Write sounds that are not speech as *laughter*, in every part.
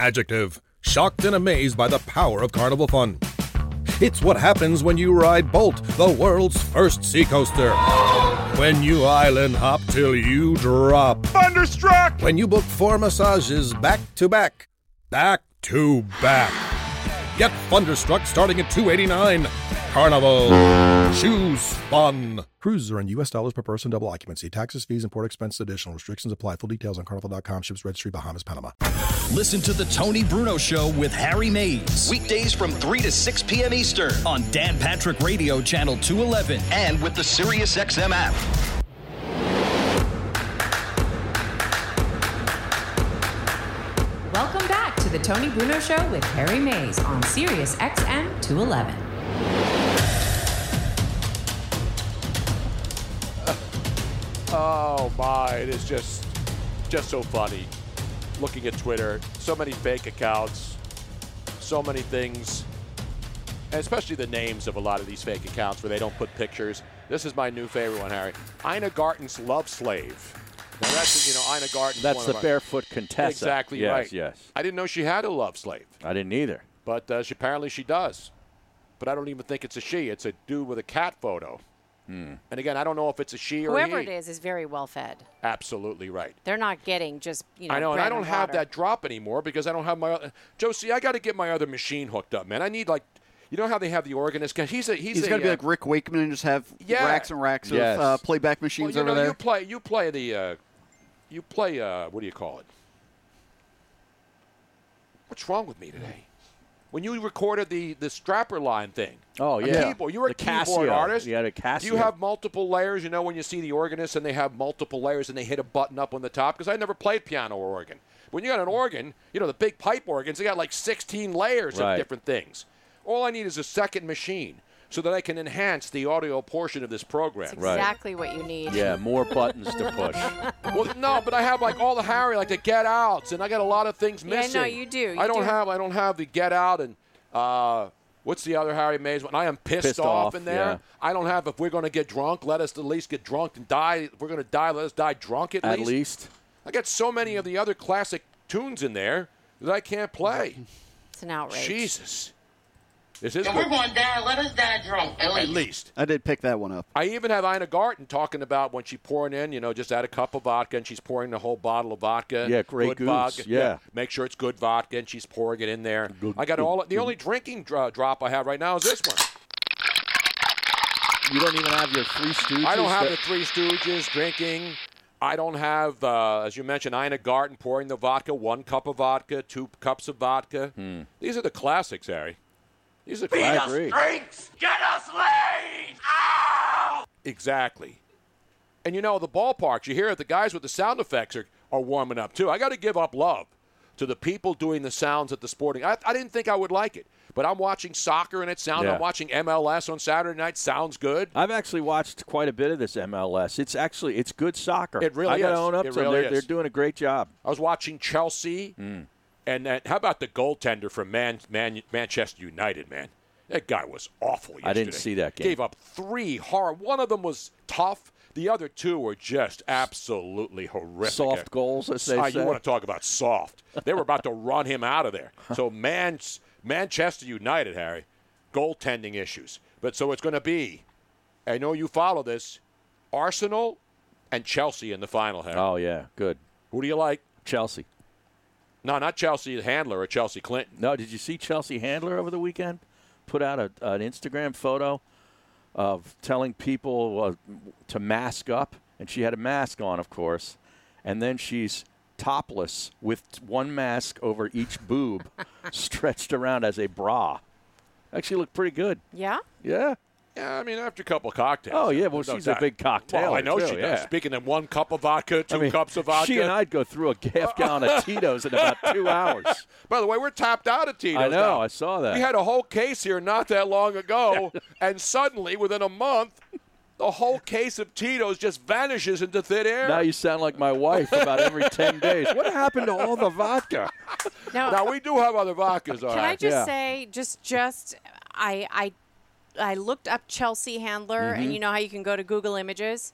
Adjective. Shocked and amazed by the power of Carnival Fun. It's what happens when you ride Bolt, the world's first seacoaster. When you island hop till you drop. Thunderstruck! When you book four massages back to back. Back to back. Get Thunderstruck starting at 289 Carnival. Choose fun. Cruises are in U.S. dollars per person, double occupancy. Taxes, fees, and port expense additional. Restrictions apply. Full details on carnival.com. Ships registry, Bahamas, Panama. Listen to the Tony Bruno Show with Harry Mayes. Weekdays from 3 to 6 p.m. Eastern on Dan Patrick Radio, Channel 211, and with the SiriusXM app. Welcome back to the Tony Bruno Show with Harry Mayes on Sirius XM 211. Oh my, it is just just so funny. Looking at Twitter, so many fake accounts, so many things, and especially the names of a lot of these fake accounts where they don't put pictures. This is my new favorite one, Harry. Ina Garten's love slave. Now that's you know Ina Garten. That's the barefoot Contessa. Exactly yes, right. Yes, I didn't know she had a love slave, I didn't either. but uh, she, apparently she does. But I don't even think it's a she. It's a dude with a cat photo. Hmm. And again, I don't know if it's a she or Whoever a he. is is very well fed. Absolutely right. They're not getting just you know. I know, and I don't have that drop anymore because I don't have my. oth- Josie, I got to get my other machine hooked up, man. I need like, you know how they have the organist? He's a he's, He's a, got to be uh, like Rick Wakeman and just have Yeah. racks and racks Yes. of uh, playback well, machines you over know, there. you play you play the uh, you play uh, what do you call it? What's wrong with me today? When you recorded the the strapper line thing. Oh a yeah, keyboard. You were a the keyboard Casio. artist. You had a Casio. Do you have multiple layers? You know when you see the organist and they have multiple layers and they hit a button up on the top? Because I never played piano or organ. When you got an organ, you know the big pipe organs, they got like 16 layers Right. of different things. All I need is a second machine so that I can enhance the audio portion of this program. That's exactly what you need. Yeah, more *laughs* buttons to push. Well, no, but I have like all the Harry, like the get outs, and I got a lot of things missing. Yeah, no, missing. you do, you I don't do. have. I don't have the get out and uh, what's the other Harry Mayes one? I am pissed, Pissed off, off, in there. yeah. I don't have. If we're going to get drunk, let us at least get drunk and die. If we're going to die, let us die drunk at, At least. I got so many of the other classic tunes in there that I can't play. It's an outrage. Jesus. This is If good. we're going to die, let us die drunk, at least. At least. I did pick that one up. I even have Ina Garten talking about when she's pouring in, you know, just add a cup of vodka and she's pouring the whole bottle of vodka. Yeah, Grey good Goose, vodka. yeah. Make sure it's good vodka and she's pouring it in there. Good, I got all the only drinking dro- drop I have right now is this one. You don't even have your Three Stooges. I don't have that- the Three Stooges drinking. I don't have, uh, as you mentioned, Ina Garten pouring the vodka, one cup of vodka, two cups of vodka. These are the classics, Harry. These are Feed us classics. drinks! Get us laid! Exactly. And you know, the ballparks, you hear it, the guys with the sound effects are, are warming up too. I got to give up love to the people doing the sounds at the sporting. I, I didn't think I would like it, but I'm watching soccer and it sounds. Yeah. I'm watching MLS on Saturday night. Sounds good. I've actually watched quite a bit of this MLS. It's actually it's good soccer. It really I gotta is. own up It to them. really They're, is. they're doing a great job. I was watching Chelsea, Mm. And then how about the goaltender from Man, Man, Manchester United? Man, that guy was awful. I didn't see that game. Gave up three hard. One of them was tough. The other two were just absolutely horrific. Soft goals, as they Ah, say. You want to talk about soft? They were about to run him out of there. So *laughs* Man, Manchester United, Harry, goaltending issues. But so it's going to be. I know you follow this. Arsenal and Chelsea in the final, Harry. Oh yeah, good. Who do you like? Chelsea. No, not Chelsea Handler or Chelsea Clinton. No, did you see Chelsea Handler over the weekend? Put out a, an Instagram photo of telling people uh, to mask up, and she had a mask on, of course, and then she's topless with one mask over each boob, *laughs* stretched around as a bra. Actually, looked pretty good. Yeah? Yeah. Yeah, I mean, after a couple cocktails. Oh, yeah, well, no she's a big cocktail. Well, I know too, she yeah. does. Speaking of one cup of vodka, two I mean, cups of vodka. She and I'd go through a half gallon of Tito's in about two *laughs* hours. By the way, we're tapped out of Tito's I know, now. I saw that. We had a whole case here not that long ago, *laughs* and suddenly, within a month, the whole case of Tito's just vanishes into thin air. Now you sound like my wife about every 10 *laughs* days. What happened to all the vodka? Now, now we do have other vodkas, all Can I right. just say, just, just, I, I, I looked up Chelsea Handler, Mm-hmm. and you know how you can go to Google Images.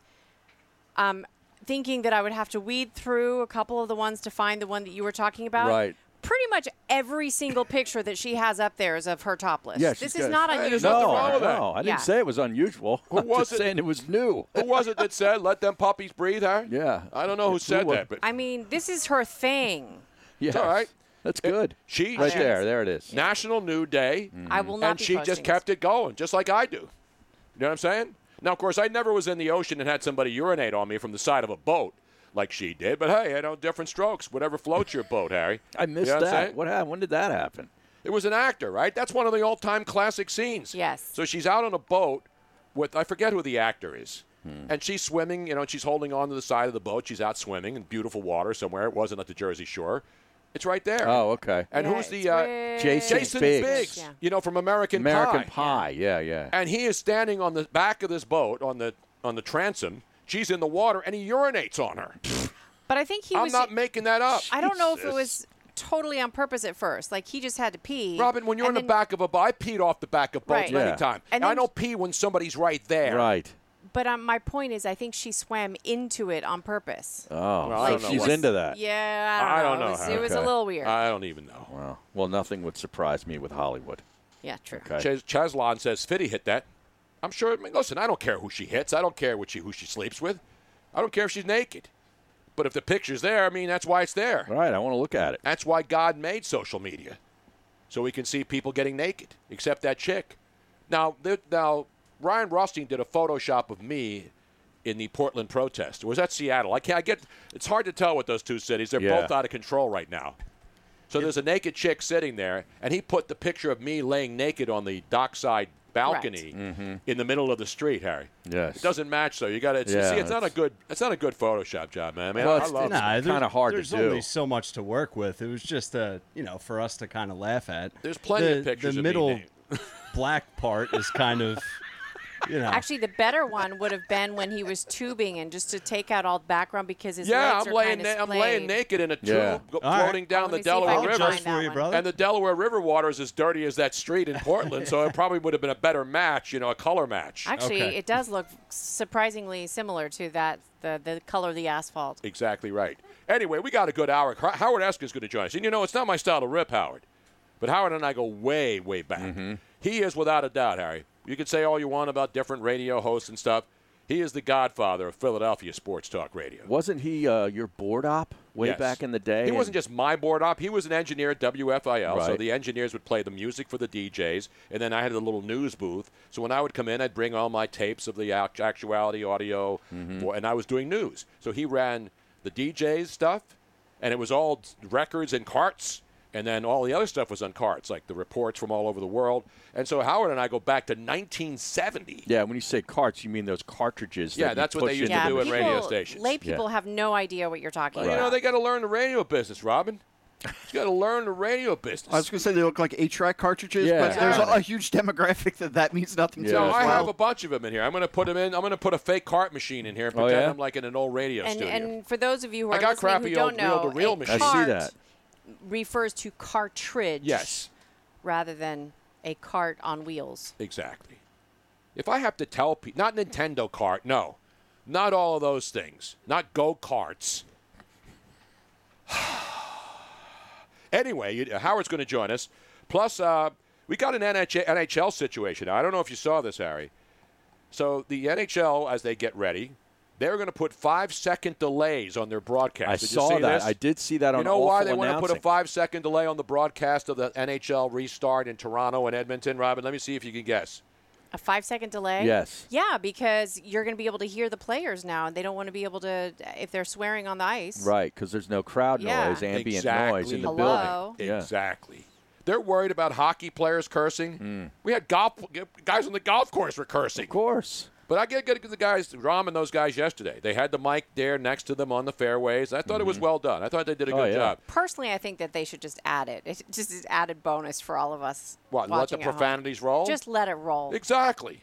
Um, thinking that I would have to weed through a couple of the ones to find the one that you were talking about. Right. Pretty much every single picture that she has up there is of her topless. Yeah, this she's is not unusual. No, wrong with that. no, I didn't Yeah. say it was unusual. Who I'm was just it? saying it was new. *laughs* Who was it that said, let them puppies breathe, Harry? Yeah. I don't know who Who said was- that, but I mean, this is her thing. Yes. all right. That's good. she, right she- there, there it is. National Nude Day. I will not and be she posting just kept it going, just like I do. You know what I'm saying? Now, of course, I never was in the ocean and had somebody urinate on me from the side of a boat like she did. But hey, I know different strokes. Whatever floats your boat, Harry. *laughs* I missed You know that. saying? What happened? When did that happen? It was an actor, right? That's one of the all-time classic scenes. Yes. So she's out on a boat with I forget who the actor is. Hmm. And she's swimming, you know, and she's holding on to the side of the boat. She's out swimming in beautiful water somewhere. It wasn't at the Jersey Shore. It's right there. Oh, okay. And Yeah, who's the uh, Jason Jason Biggs. Biggs? Yeah. You know, from American, American Pie. Pie. Yeah, yeah. And he is standing on the back of this boat on the on the transom. She's in the water, and he urinates on her. But I think he was I'm was. not making that up. I don't know if it was totally on purpose at first. Like he just had to pee. Robin, when you're and in the back of a boat, I peed off the back of boats Right. many Yeah. times. And I then- don't pee when somebody's right there. Right. But um, my point is, I think she swam into it on purpose. Oh, Well, I so don't know she's what- into that. Yeah, I don't I don't know It was, how. it was a Okay. little weird. I don't even know. Well, well, nothing would surprise me with Hollywood. yeah, true. Okay. Ches- Cheslon says Fitty hit that. I'm sure. I mean, listen, I don't care who she hits. I don't care what she who she sleeps with. I don't care if she's naked. But if the picture's there, I mean, that's why it's there. Right. I want to look at it. That's why God made social media, so we can see people getting naked, except that chick. Now, th- now Ryan Rothstein did a Photoshop of me in the Portland protest. Or was that Seattle? I can't I get. It's hard to tell with those two cities. They're Yeah. both out of control right now. So there's a naked chick sitting there, and he put the picture of me laying naked on the dockside balcony mm-hmm. in the middle of the street, Harry. Yes. It doesn't match though. You got to Yeah, see. It's not a good. It's not a good Photoshop job, man. I mean, Well, I, I it's- love. it's- Nah, there's- kinda hard to do. There's only so much to work with. It was just a, you know, for us to kind of laugh at. There's plenty the, of pictures The of me middle black part is kind of, *laughs* you know. Actually, the better one would have been when he was tubing and just to take out all the background because his Yeah, legs I'm are laying. kind Na- of I'm laying naked in a tube, Yeah. go- All right. floating down Oh, the me see if I Delaware River. find Just that for you, brother. And the Delaware River water is as dirty as that street in Portland, so it probably would have been a better match, you know, a color match. Actually, Okay. it does look surprisingly similar to that the the color of the asphalt. Exactly right. Anyway, we got a good hour. Ho- Howard Eskin's going to join us. And you know, it's not my style to rip Howard, but Howard and I go way, way back. Mm-hmm. He is, without a doubt, Harry. You can say all you want about different radio hosts and stuff. He is the godfather of Philadelphia sports talk radio. Wasn't he uh, your board op? way Yes. back in the day. He wasn't just my board op. He was an engineer at WFIL. So Right. the engineers would play the music for the DJs, and then I had a little news booth. So when I would come in, I'd bring all my tapes of the actuality audio, Mm-hmm. for, and I was doing news. So he ran the DJs stuff, and it was all records and carts. And then all the other stuff was on carts, like the reports from all over the world. And so Howard and I go back to 1970. Yeah, when you say carts, you mean those cartridges. Yeah, that you that's what they used to the do in machine. radio stations. Lay people have no idea what you're talking Well, about. You know, they got to learn the radio business, Robin. You got to learn the radio business. I was going to say they look like eight-track cartridges, Yeah. but there's a, a huge demographic that that means nothing to. So as I well. have a bunch of them in here. I'm going to put them in. I'm going to put a fake cart machine in here and Oh, pretend yeah? I'm like in an old radio and, studio. and for those of you who are I got listening crappy who don't old know, reel-to-reel a machines. I see that. Refers to cartridge yes, rather than a cart on wheels. exactly. If I have to tell people, not Nintendo cart, no, not all of those things, not go karts. *sighs* anyway, Howard's going to join us. Plus, uh, we got an NHL, NHL situation. I don't know if you saw this, Harry. So the NHL, as they get ready, they're going to put five second delays on their broadcast. I Did saw you see that. This? I did see that on You know why Awful they want to put a five second delay on the broadcast of the NHL restart in Toronto and Edmonton, Robin? Let me see if you can guess. A five second delay? Yes. Yeah, because you're going to be able to hear the players now, and they don't want to be able to, if they're swearing on the ice. Right, because there's no crowd Yeah. noise, ambient exactly. noise in the Hello? building. Yeah. Exactly. They're worried about hockey players cursing. Hmm. We had golf guys on the golf course were cursing. Of course. But I get good the guys, Rom and those guys yesterday. They had the mic there next to them on the fairways. I thought it was well done. I thought they did a Mm-hmm. Oh, good yeah. job. Personally, I think that they should just add it. It's just an added bonus for all of us. What, let the watching at home. profanities roll? Just let it roll. Exactly.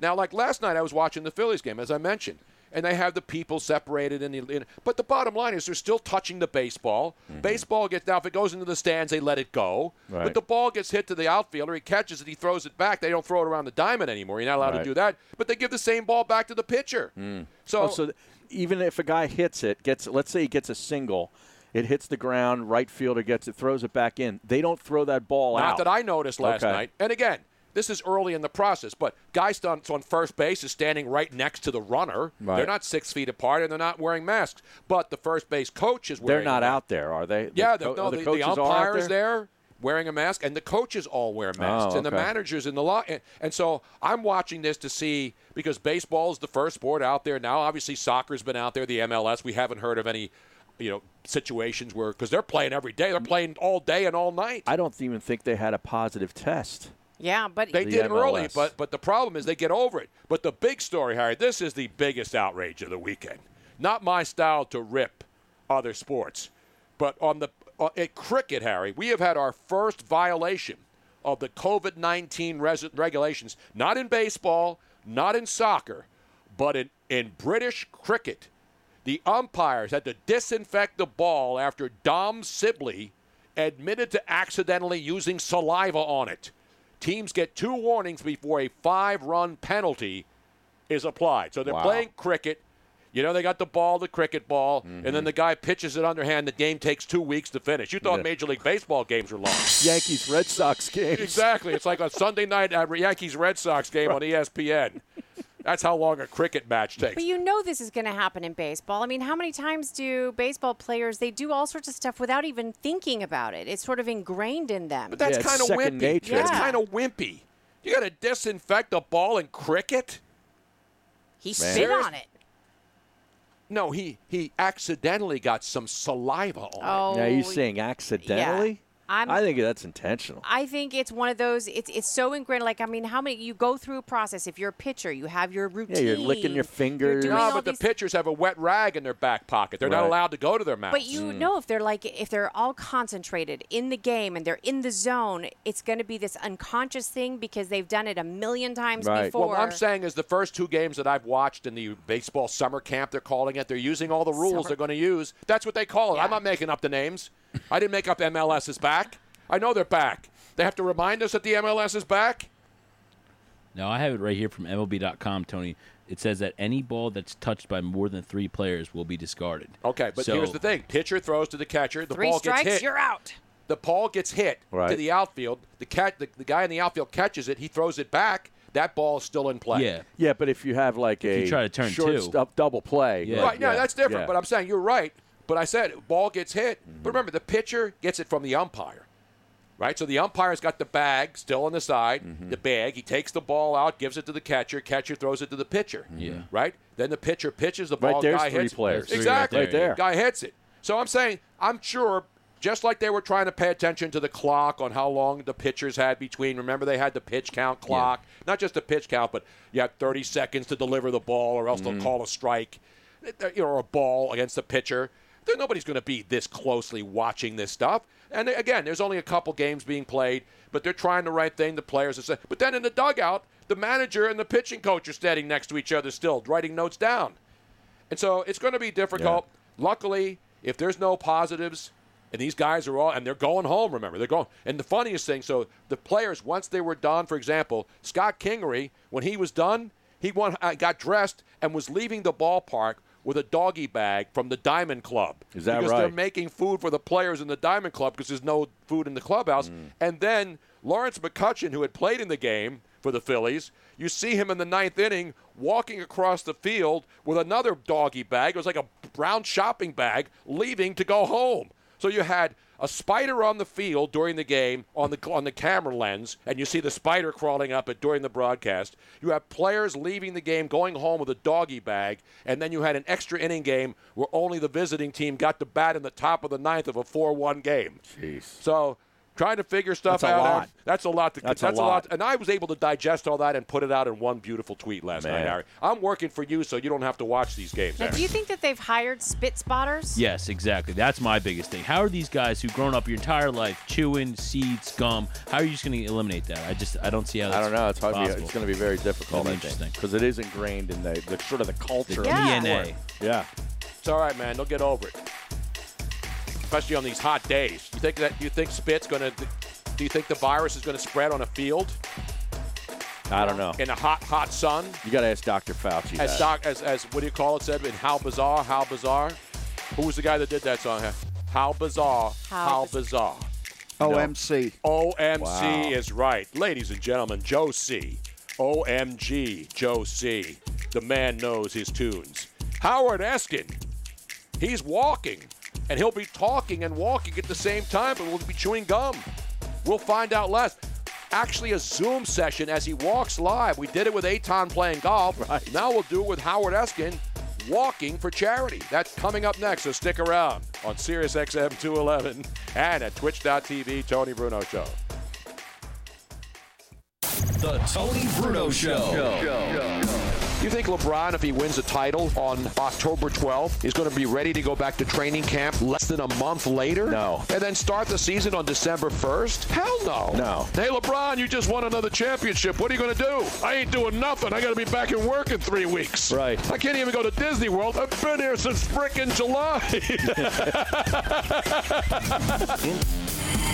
Now, like last night, I was watching the Phillies game, as I mentioned, and they have the people separated. In the, in, but the bottom line is they're still touching the baseball. Mm-hmm. Baseball gets now if it goes into the stands, they let it go. But the ball gets hit to the outfielder, he catches it, he throws it back. They don't throw it around the diamond anymore. You're not allowed Right. to do that. But they give the same ball back to the pitcher. Mm. So, Oh, so th- even if a guy hits it, gets let's say he gets a single, it hits the ground, right fielder gets it, throws it back in. They don't throw that ball Not out. Not that I noticed last Okay. night. And again, this is early in the process, but guy on, on first base is standing right next to the runner. Right. They're not six feet apart, and they're not wearing masks. But the first base coach is wearing. They're not a mask. out there, are they? Yeah, the, co- no, the, the, the umpires there. wearing a mask, and the coaches all wear oh, masks, Oh, and the managers in the law. And, and so I'm watching this to see because baseball is the first sport out there now. Obviously, soccer's been out there. The MLS, we haven't heard of any. You know situations where because they're playing every day, they're playing all day and all night. I don't even think they had a positive test. Yeah, but They The did early, but but the problem is they get over it. But the big story, Harry, this is the biggest outrage of the weekend. Not my style to rip other sports, but on the uh, at cricket, Harry, we have had our first violation of the COVID nineteen res- regulations. Not in baseball, not in soccer, but in in British cricket. The umpires had to disinfect the ball after Dom Sibley admitted to accidentally using saliva on it. Teams get two warnings before a five run penalty is applied. So they're Wow. playing cricket. You know, they got the ball, the cricket ball, and Mm-hmm. then the guy pitches it underhand. The game takes two weeks to finish. You thought Yeah. Major League Baseball games were long. *laughs* Yankees Red Sox games. exactly. It's like a Sunday night uh, Yankees Red Sox game on ESPN. That's how long a cricket match takes. But you know this is going to happen in baseball. I mean, how many times do baseball players they do all sorts of stuff without even thinking about it? It's sort of ingrained in them. But that's Yeah, kind of second wimpy. nature. That's Yeah. kind of wimpy. You got to disinfect a ball in cricket? he Man. spit on it. No, he he accidentally got some saliva on it. Oh, Now you saying accidentally? I'm- I think that's intentional. I think it's one of those. It's it's so ingrained. Like I mean, how many you go through a process? If you're a pitcher, you have your routine. Yeah, you're licking your you're fingers. No, all but the pitchers have a wet rag in their back pocket. They're not allowed to go to their mouth. But you mm. know, if they're like, if they're all concentrated in the game and they're in the zone, it's going to be this unconscious thing because they've done it a million times Right. before. What I'm saying is the first two games that I've watched in the baseball summer camp, they're calling it. They're using all the rules Summer- they're going to use. That's what they call it. I'm not making up the names. I didn't make up MLS is back. I know they're back. They have to remind us that the MLS is back. No, I have it right here from MLB.com, Tony. It says that any ball that's touched by more than three players will be discarded. Okay, but So- here's the thing: pitcher throws to the catcher. The Three ball strikes, gets hit. you're out. the ball gets hit to the outfield. The cat, the, the guy in the outfield catches it. He throws it back. That ball is still in play. Yeah. Yeah, but if you have like If a you try to turn two. shortstop double play, Yeah. Right. No, yeah, that's different. yeah. But I'm saying you're right. But I said ball gets hit. But remember, the pitcher gets it from the umpire, right? So the umpire's got the bag still on the side, Mm-hmm. the bag. He takes the ball out, gives it to the catcher. Catcher throws it to the pitcher. Yeah. Right. Then the pitcher pitches the ball. Right there's guy three hits it. players. Three Exactly. Right there. Guy hits it. So I'm saying I'm sure. Just like they were trying to pay attention to the clock on how long the pitchers had between. Remember, they had the pitch count clock, not just the pitch count, but you had 30 seconds to deliver the ball, or else Mm-hmm. they'll call a strike, you know, or a ball against the pitcher. There, nobody's going to be this closely watching this stuff. And again, there's only a couple games being played, but they're trying the right thing. The players are saying, but then in the dugout, the manager and the pitching coach are standing next to each other still, writing notes down. And so it's going to be difficult. Luckily, if there's no positives, and these guys are all, and they're going home, remember, they're going. And the funniest thing, so the players, once they were done, for example, Scott Kingery, when he was done, he went, uh, got dressed and was leaving the ballpark with a doggy bag from the Diamond Club. Is that because they're making food for the players in the Diamond Club because there's no food in the clubhouse. Mm. And then Lawrence McCutcheon, who had played in the game for the Phillies, you see him in the ninth inning walking across the field with another doggy bag. It was like a brown shopping bag, leaving to go home. So you had a spider on the field during the game on the on the camera lens, and you see the spider crawling up it during the broadcast. You have players leaving the game, going home with a doggy bag, and then you had an extra inning game where only the visiting team got to bat in the top of the ninth of a four-one game. Jeez. So trying to figure stuff That's a out. lot. That's a lot. To, That's that's, a a, lot. lot. And I was able to digest all that and put it out in one beautiful tweet last Man. night, Harry. I'm working for you, so you don't have to watch these games. Now, Harry. do you think that they've hired spit spotters? Yes, exactly. That's my biggest thing. How are these guys who've grown up your entire life chewing seeds, gum? How are you just going to eliminate that? I just I don't see how. That's I don't know. It's hard. To be, it's going to be very difficult. Be interesting. because it is ingrained in the, the sort of the culture. The of Yeah. the DNA. sport. Yeah. It's all right, man. They'll get over it. Especially on these hot days. You think that? You think spit's going to? Do you think the virus is going to spread on a field I don't know. in a hot, hot sun? You got to ask Dr. Fauci. As doc, as, as what do you call it? Said in how bizarre, how bizarre. Who was the guy that did that song? How bizarre, How how, biz- bizarre. OMC. OMC Wow. is right. Ladies and gentlemen, Joe C. OMG, Joe C. The man knows his tunes. Howard Eskin. He's walking, and he'll be talking and walking at the same time, but we'll be chewing gum. We'll find out less. Actually, a Zoom session as he walks live. We did it with Eytan playing golf. *laughs* Now we'll do it with Howard Eskin walking for charity. That's coming up next, so stick around on SiriusXM 211 and at twitch.tv, Tony Bruno Show. The Tony Bruno Show. You think LeBron, if he wins a title on October 12th, is going to be ready to go back to training camp less than a month later? No. And then start the season on December 1st? Hell no. No. Hey, LeBron, you just won another championship. What are you going to do? I ain't doing nothing. I got to be back in work in three weeks. Right. I can't even go to Disney World. I've been here since frickin' July. *laughs* *laughs*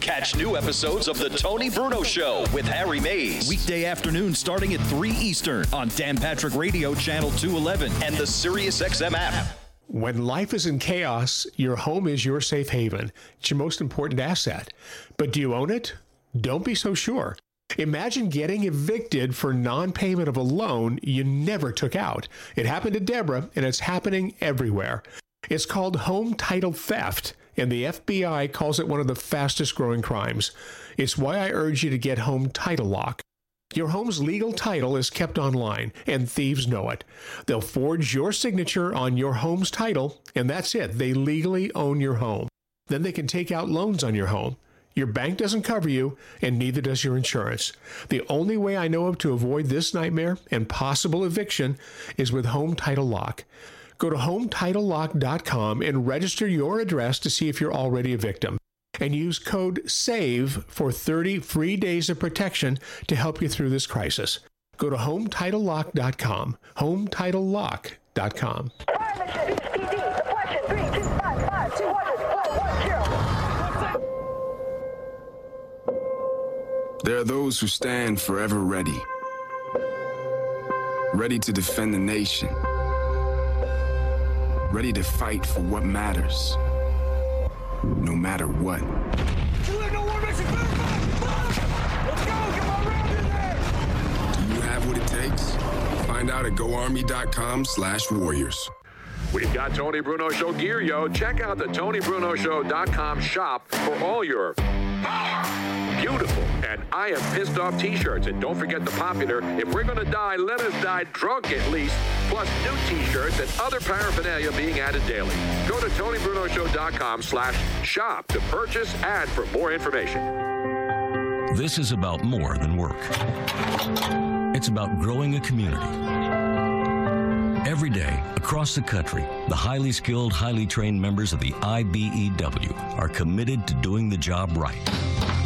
Catch new episodes of The Tony Bruno Show with Harry Mayes. Weekday afternoon starting at 3 Eastern on Dan Patrick Radio Channel 211 and the SiriusXM app. When life is in chaos, your home is your safe haven. It's your most important asset. But do you own it? Don't be so sure. Imagine getting evicted for non payment of a loan you never took out. It happened to Deborah, and it's happening everywhere. It's called home title theft, and the FBI calls it one of the fastest growing crimes. It's why I urge you to get Home Title Lock. Your home's legal title is kept online, and thieves know it. They'll forge your signature on your home's title, and that's it. They legally own your home. Then they can take out loans on your home. Your bank doesn't cover you, and neither does your insurance. The only way I know of to avoid this nightmare and possible eviction is with Home Title Lock. Go to HometitleLock.com and register your address to see if you're already a victim. And use code SAVE for 30 free days of protection to help you through this crisis. Go to HometitleLock.com. HometitleLock.com. There are those who stand forever ready, ready to defend the nation, ready to fight for what matters, no matter what. Do you have what it takes? Find out at goarmy.com slash warriors. We've got Tony Bruno Show gear, yo. Check out the TonyBrunoShow.com shop for all your beautiful and I am pissed off t-shirts. And don't forget the popular If We're Gonna Die, Let Us Die Drunk at least, plus new t-shirts and other paraphernalia being added daily. Go to TonyBrunoShow.com slash shop to purchase and for more information. This is about more than work. It's about growing a community. Every day, across the country, the highly skilled, highly trained members of the IBEW are committed to doing the job right,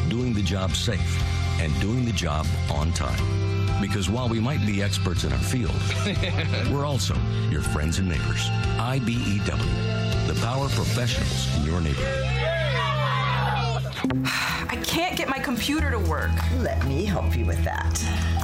doing the job safe, and doing the job on time. Because while we might be experts in our field, *laughs* we're also your friends and neighbors. IBEW, the power professionals in your neighborhood. I can't get my computer to work. Let me help you with that.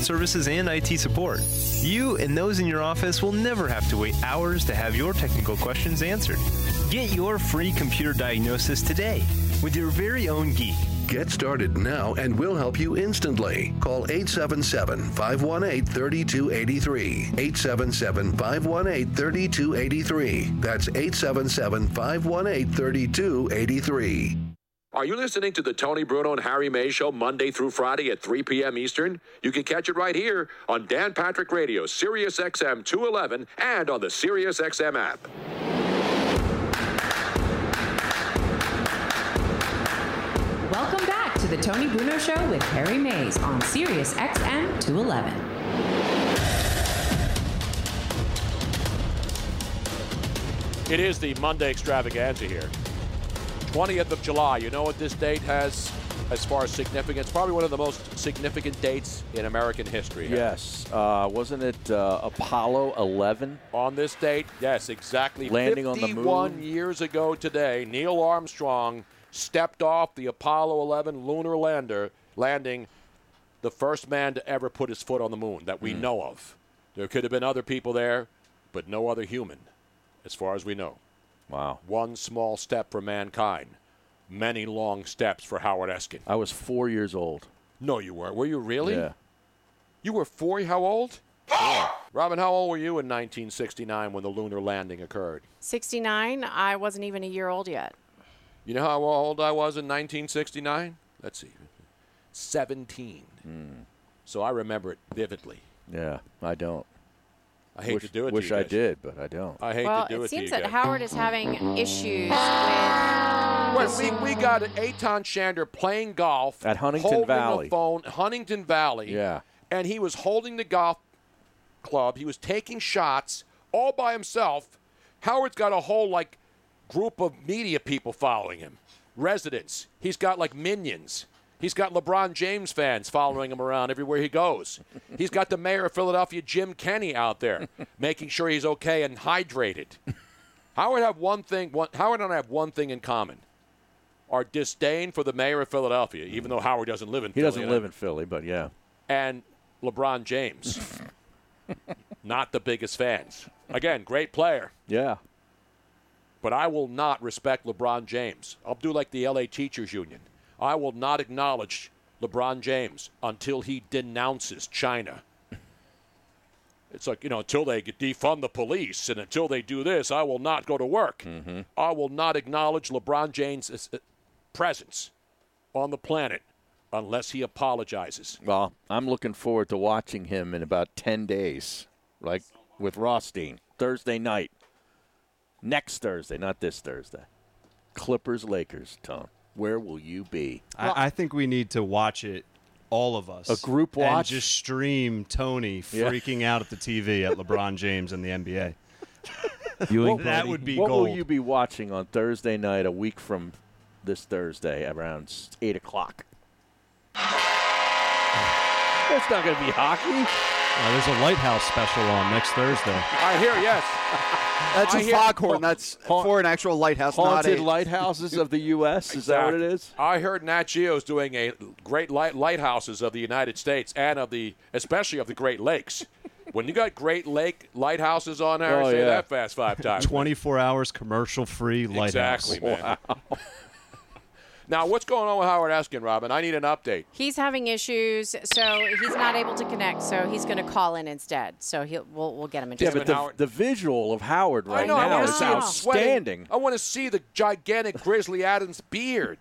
services and IT support. You and those in your office will never have to wait hours to have your technical questions answered. Get your free computer diagnosis today with your very own geek. Get started now and we'll help you instantly. Call 877 518 3283. 877 518 3283. That's 877 518 3283. Are you listening to the Tony Bruno and Harry May show Monday through Friday at 3 p.m. Eastern? You can catch it right here on Dan Patrick Radio, Sirius XM 211, and on the Sirius XM app. Welcome back to the Tony Bruno Show with Harry Mayes on Sirius XM 211. It is the Monday extravaganza here. 20th of July. You know what this date has as far as significance? Probably one of the most significant dates in American history. Yes. Uh, wasn't it uh, Apollo 11? On this date, yes, exactly. Landing on the moon. 51 years ago today, Neil Armstrong stepped off the Apollo 11 lunar lander, landing the first man to ever put his foot on the moon that we Hmm. know of. There could have been other people there, but no other human, as far as we know. Wow. One small step for mankind, many long steps for Howard Eskin. I was four years old. No, you weren't. Were you really? Yeah. You were four. How old? *gasps* Robin, how old were you in 1969 when the lunar landing occurred? 69, I wasn't even a year old yet. You know how old I was in 1969? Let's see. 17. Hmm. So I remember it vividly. Yeah, I don't. I hate wish, to do it to Wish you I guys. did, but I don't. I hate well, to do it, Well, it to you seems that guys. Howard is having issues with. *laughs* Well, we, we got Eytan Shander playing golf At Huntingdon Valley. Phone, Huntingdon Valley. Yeah. And he was holding the golf club. He was taking shots all by himself. Howard's got a whole like group of media people following him, residents. He's got like minions. He's got LeBron James fans following him around everywhere he goes. He's got the mayor of Philadelphia, Jim Kenney, out there *laughs* making sure he's okay and hydrated. Howard have one thing. One, Howard and I have one thing in common: our disdain for the mayor of Philadelphia, even though Howard doesn't live in. He Philly, doesn't live in Philly, but yeah. and LeBron James. *laughs* not the biggest fans. Again, great player. Yeah. But I will not respect LeBron James. I'll do like the LA Teachers Union. I will not acknowledge LeBron James until he denounces China. It's like, you know, until they defund the police and until they do this, I will not go to work. I will not acknowledge LeBron James' uh, presence on the planet unless he apologizes. Well, I'm looking forward to watching him in about 10 days, like with Rothstein, Thursday night. Next Thursday, not this Thursday. Clippers, Lakers, Tom. Where will you be? I, I think we need to watch it, all of us. A group And watch? just stream Tony Yeah. freaking out at the TV at LeBron *laughs* James and the NBA. *laughs* What- that would be What gold. will you be watching on Thursday night, a week from this Thursday, around 8 o'clock? It's not going to be hockey. Uh, there's a Lighthouse special on next Thursday. I hear, yes. That's I a hear- foghorn. That's for an actual lighthouse, not Haunted a lighthouses of the U.S. Is that what it is? I heard Nat Geo's doing a great light lighthouses of the United States and of the, especially of the Great Lakes. *laughs* When you got Great Lake lighthouses on there, Oh, say yeah. that fast five times. 24 hours commercial free lighthouse. Exactly, man. Now, what's going on with Howard Eskin, Robin? I need an update. He's having issues, so he's not able to connect. So he's going to call in instead. So he'll we'll, we'll get him in. Yeah, but the, the visual of Howard right know. Now is see him sweating. outstanding. I want to see the gigantic Grizzly Adams beard.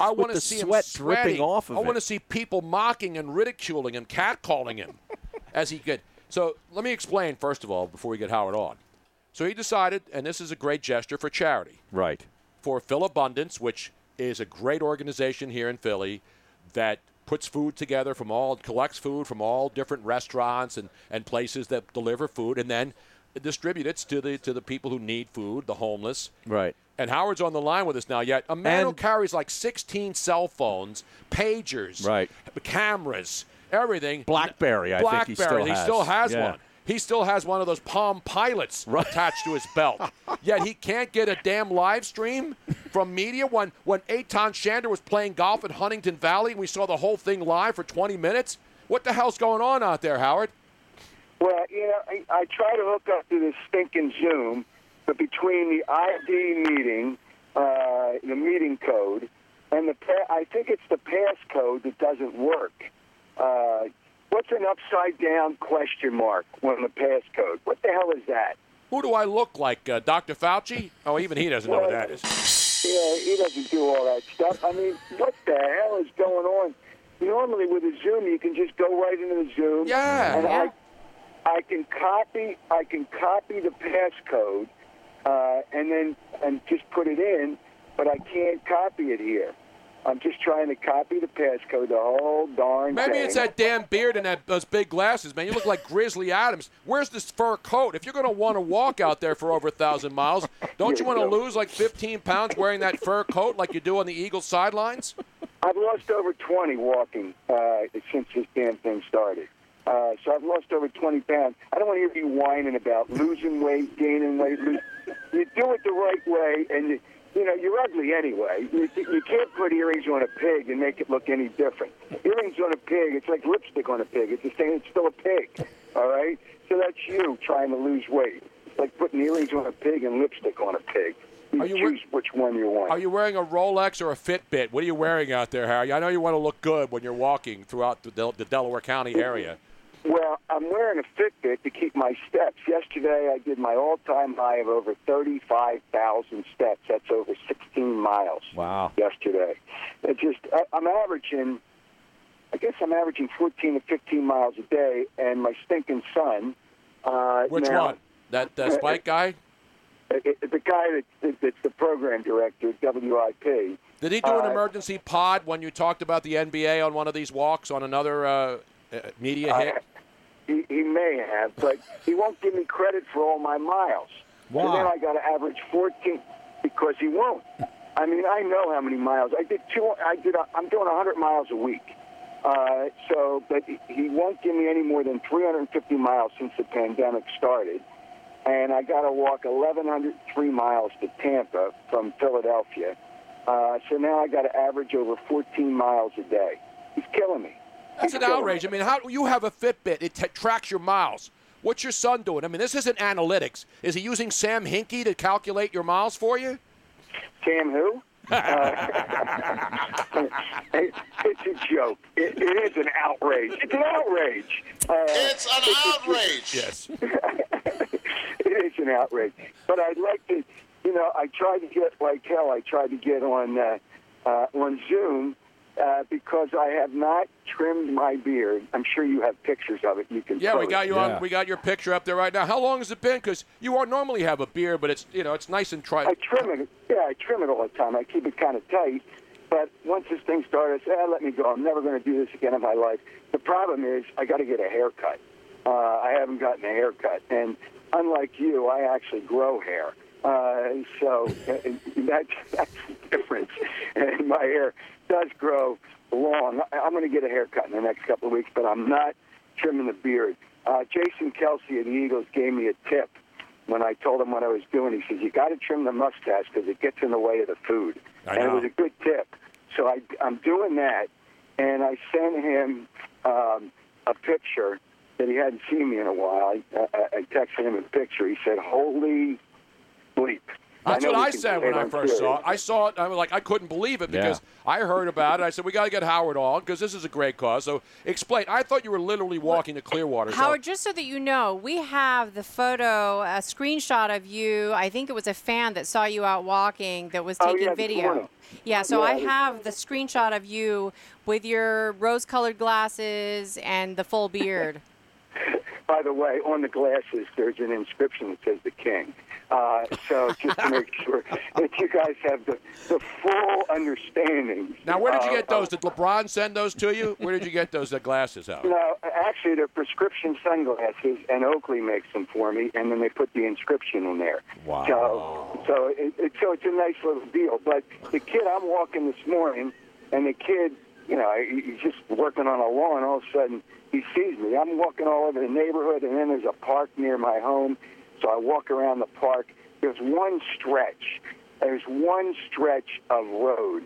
I want to the see sweat him dripping off of it. I want to see people mocking and ridiculing and catcalling him *laughs* as he could. So let me explain first of all before we get Howard on. So he decided, and this is a great gesture for charity, Right. for Philabundance, which is a great organization here in Philly that puts food together from all collects food from all different restaurants and, and places that deliver food and then distributes it to the to the people who need food, the homeless. Right. And Howard's on the line with us now. Yet a man who carries like 16 cell phones, pagers, Right. cameras, everything. Blackberry, I think he still Blackberry, has. still has Yeah. one. He still has one of those Palm Pilots attached to his belt. *laughs* Yet he can't get a damn live stream from media. When when Eytan Shander was playing golf at Huntingdon Valley, and we saw the whole thing live for 20 minutes. What the hell's going on out there, Howard? Well, you know, I, I try to hook up to this stinking Zoom, but between the ID meeting, uh, the meeting code, and the pa- I think it's the passcode that doesn't work. Uh, what's an upside down question mark on the passcode? What the hell is that? Who do I look like, uh, Dr. Fauci? Oh, even he doesn't know what that is. Yeah, he doesn't do all that stuff. I mean, what the hell is going on? Normally with a Zoom, you can just go right into the Zoom. Yeah. And Yeah. I, I can copy, I can copy the passcode, uh, and then and just put it in, but I can't copy it here. I'm just trying to copy the passcode the whole darn Maybe thing. it's that damn beard and that, those big glasses, man. You look like Grizzly Adams. Where's this fur coat? If you're going to want to walk out there for over a thousand miles, don't you want to lose like 15 pounds wearing that fur coat like you do on the Eagles sidelines? I've lost over 20 walking uh, since this damn thing started. Uh, so I've lost over 20 pounds. I don't want to hear you whining about losing weight, gaining weight. *laughs* You do it the right way, and you, you know you're ugly anyway. You, you can't put earrings on a pig and make it look any different. Earrings on a pig, it's like lipstick on a pig. It's the same. It's still a pig. All right. So that's you trying to lose weight. It's like putting earrings on a pig and lipstick on a pig. You, Are you choose which one you want. Are you wearing a Rolex or a Fitbit? What are you wearing out there, Harry? I know you want to look good when you're walking throughout the, Del- the Delaware County area. Well, I'm wearing a Fitbit to keep my steps. Yesterday, I did my all-time high of over 35,000 steps. That's over 16 miles. Wow. Yesterday, it just I'm averaging. I guess I'm averaging 14 to 15 miles a day, and my stinking son. Uh, Which now, one? That uh, Spike guy? uh, uh, the guy that, that, that's the program director, at WIP. Did he do an Uh, emergency pod when you talked about the NBA on one of these walks on another uh, uh, media hit? He, he may have, but he won't give me credit for all my miles. So Why? then I got to average 14 because he won't. I mean, I know how many miles I did. Two. I did. A, I'm doing 100 miles a week. Uh, so, but he- he won't give me any more than 350 miles since the pandemic started. And I got to walk 1,103 miles to Tampa from Philadelphia. Uh, so now I got to average over 14 miles a day. He's killing me. That's an outrage. I mean, how you have a Fitbit? It t- tracks your miles. What's your son doing? I mean, this isn't analytics. Is he using Sam Hinkie to calculate your miles for you? Sam who? *laughs* Uh, *laughs* it, it's a joke. It, it is an outrage. It's an outrage. Uh, It's an outrage. Yes. *laughs* it is an outrage. But I'd like to, you know, I tried to get like hell. I tried to get on uh, uh, on Zoom uh, because I have not trimmed my beard. I'm sure you have pictures of it. You can. Yeah, we got you on. We got your picture up there right now. How long has it been? Because you are normally have a beard, but it's you know it's nice and tri- I trim it. Yeah, I trim it all the time. I keep it kind of tight. But once this thing started, I said, ah, let me go. I'm never going to do this again in my life. The problem is I got to get a haircut. Uh, I haven't gotten a haircut. And unlike you, I actually grow hair. Uh, so uh, that's, that's the difference. And my hair does grow long. I- I'm going to get a haircut in the next couple of weeks, but I'm not trimming the beard. Uh, Jason Kelce of the Eagles gave me a tip when I told him what I was doing. He says, "You got to trim the mustache because it gets in the way of the food." I and it was a good tip. So I, I'm doing that, and I sent him um, a picture that he hadn't seen me in a while. I, I, I texted him a picture. He said, "Holy bleep." That's know what I said when I on first saw it. I saw it. I was like, I couldn't believe it Yeah. because I heard about it. I said, we got to get Howard on because this is a great cause. So explain. I thought you were literally walking to Clearwater. so- Howard, just so that you know, we have the photo, a screenshot of you. I think it was a fan that saw you out walking that was Oh, taking yeah, video. morning. Yeah, so I have the screenshot of you with your rose-colored glasses and the full *laughs* beard. By the way, on the glasses, there's an inscription that says "The King." Uh, so just to make sure that you guys have the, the full understanding. now, where did you get those? Did LeBron send those to you? Where did you get those uh, glasses, Howard? No, actually, they're prescription sunglasses, and Oakley makes them for me, and then they put the inscription in there. Wow. So, so it, it, so it's a nice little deal. But the kid, I'm walking this morning, and the kid, you know, he's just working on a lawn. All of a sudden, he sees me. I'm walking all over the neighborhood, and then there's a park near my home. So I walk around the park. There's one stretch. There's one stretch of road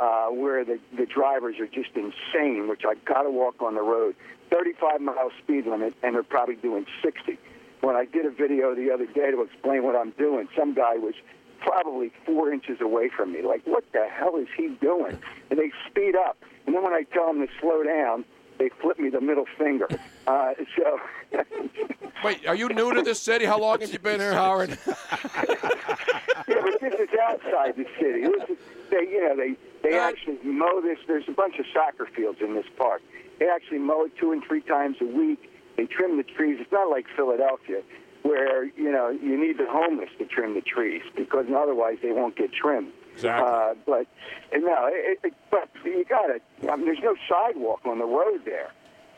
uh, where the, the drivers are just insane, which I've got to walk on the road. 35 mile speed limit, and they're probably doing 60. When I did a video the other day to explain what I'm doing, some guy was probably four inches away from me. Like, what the hell is he doing? And they speed up. And then when I tell them to slow down, they flip me the middle finger. Uh, so, *laughs* Wait, are you new to this city? How long have you been here, Howard? *laughs* yeah, but this is outside the city. This is, they, you know, they they actually mow this. There's a bunch of soccer fields in this park. They actually mow it two and three times a week. They trim the trees. It's not like Philadelphia, where you know you need the homeless to trim the trees because otherwise they won't get trimmed. Exactly. Uh, but and no, it, it, but you got it. I mean, there's no sidewalk on the road there.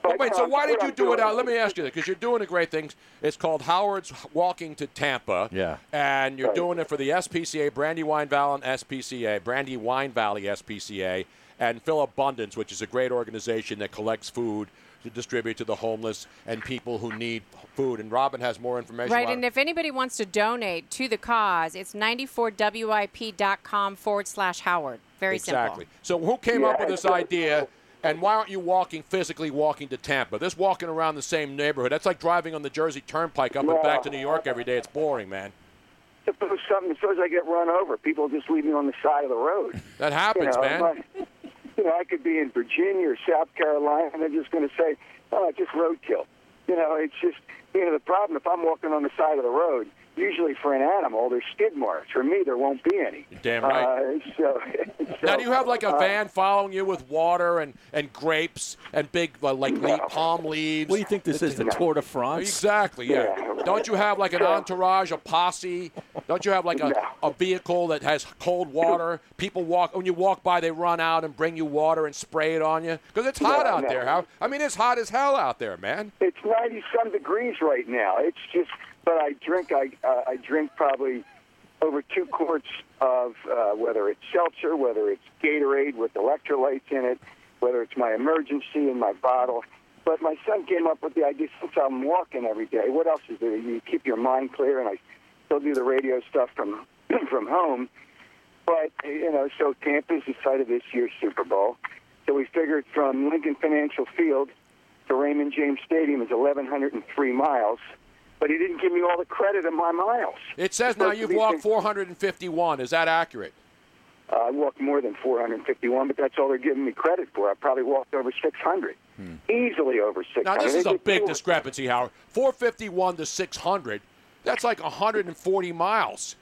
But, Wait, so why did you I'm do it out? Let me ask you that because you're doing a great thing. It's called Howard's Walking to Tampa. Yeah. And you're Right. doing it for the SPCA, Brandywine Valley SPCA, Brandywine Valley SPCA, and Philabundance, which is a great organization that collects food to distribute to the homeless and people who need food. And Robin has more information. Right, on and if anybody wants to donate to the cause, it's 94wip.com forward slash Howard. Very simple. exactly. simple. So who came up with this it's- idea? And why aren't you walking physically walking to Tampa? This walking around the same neighborhood. That's like driving on the Jersey Turnpike up and back to New York every day. It's boring, man. Suppose something. Suppose I get run over. People just leave me on the side of the road. That happens, you know, man. my- you know, I could be in Virginia or South Carolina, and they're just going to say, "Oh, just roadkill." You know, it's just you know the problem. If I'm walking on the side of the road, usually for an animal, there's skid marks. For me, there won't be any. damn right. Uh, *laughs* so, Now, do you have like a uh, van following you with water and, and grapes and big uh, like le- palm leaves? What do you think this is, the Tour de France? Exactly. Yeah. Don't you have like an entourage, a posse? Don't you have like a, a vehicle that has cold water? People walk when you walk by, they run out and bring you water and spray it on you because it's hot No, out no. there. How? I mean, it's hot as hell out there, man. It's 90 some degrees right now. It's just, but I drink. I uh, I drink probably over two quarts of uh, whether it's seltzer, whether it's Gatorade with electrolytes in it, whether it's my emergency in my bottle. But my son came up with the idea since I'm walking every day. What else is there? You keep your mind clear, and I still do the radio stuff from *clears throat* from home. But you know, so Tampa's the site of this year's Super Bowl. So we figured from Lincoln Financial Field to Raymond James Stadium is 1,103 miles. But he didn't give me all the credit of my miles. It says now you've walked six- 451. Is that accurate? Uh, I walked more than 451, but that's all they're giving me credit for. I probably walked over 600, easily over 600. Now this is a big discrepancy, Howard. 451 to 600. That's like 140 miles.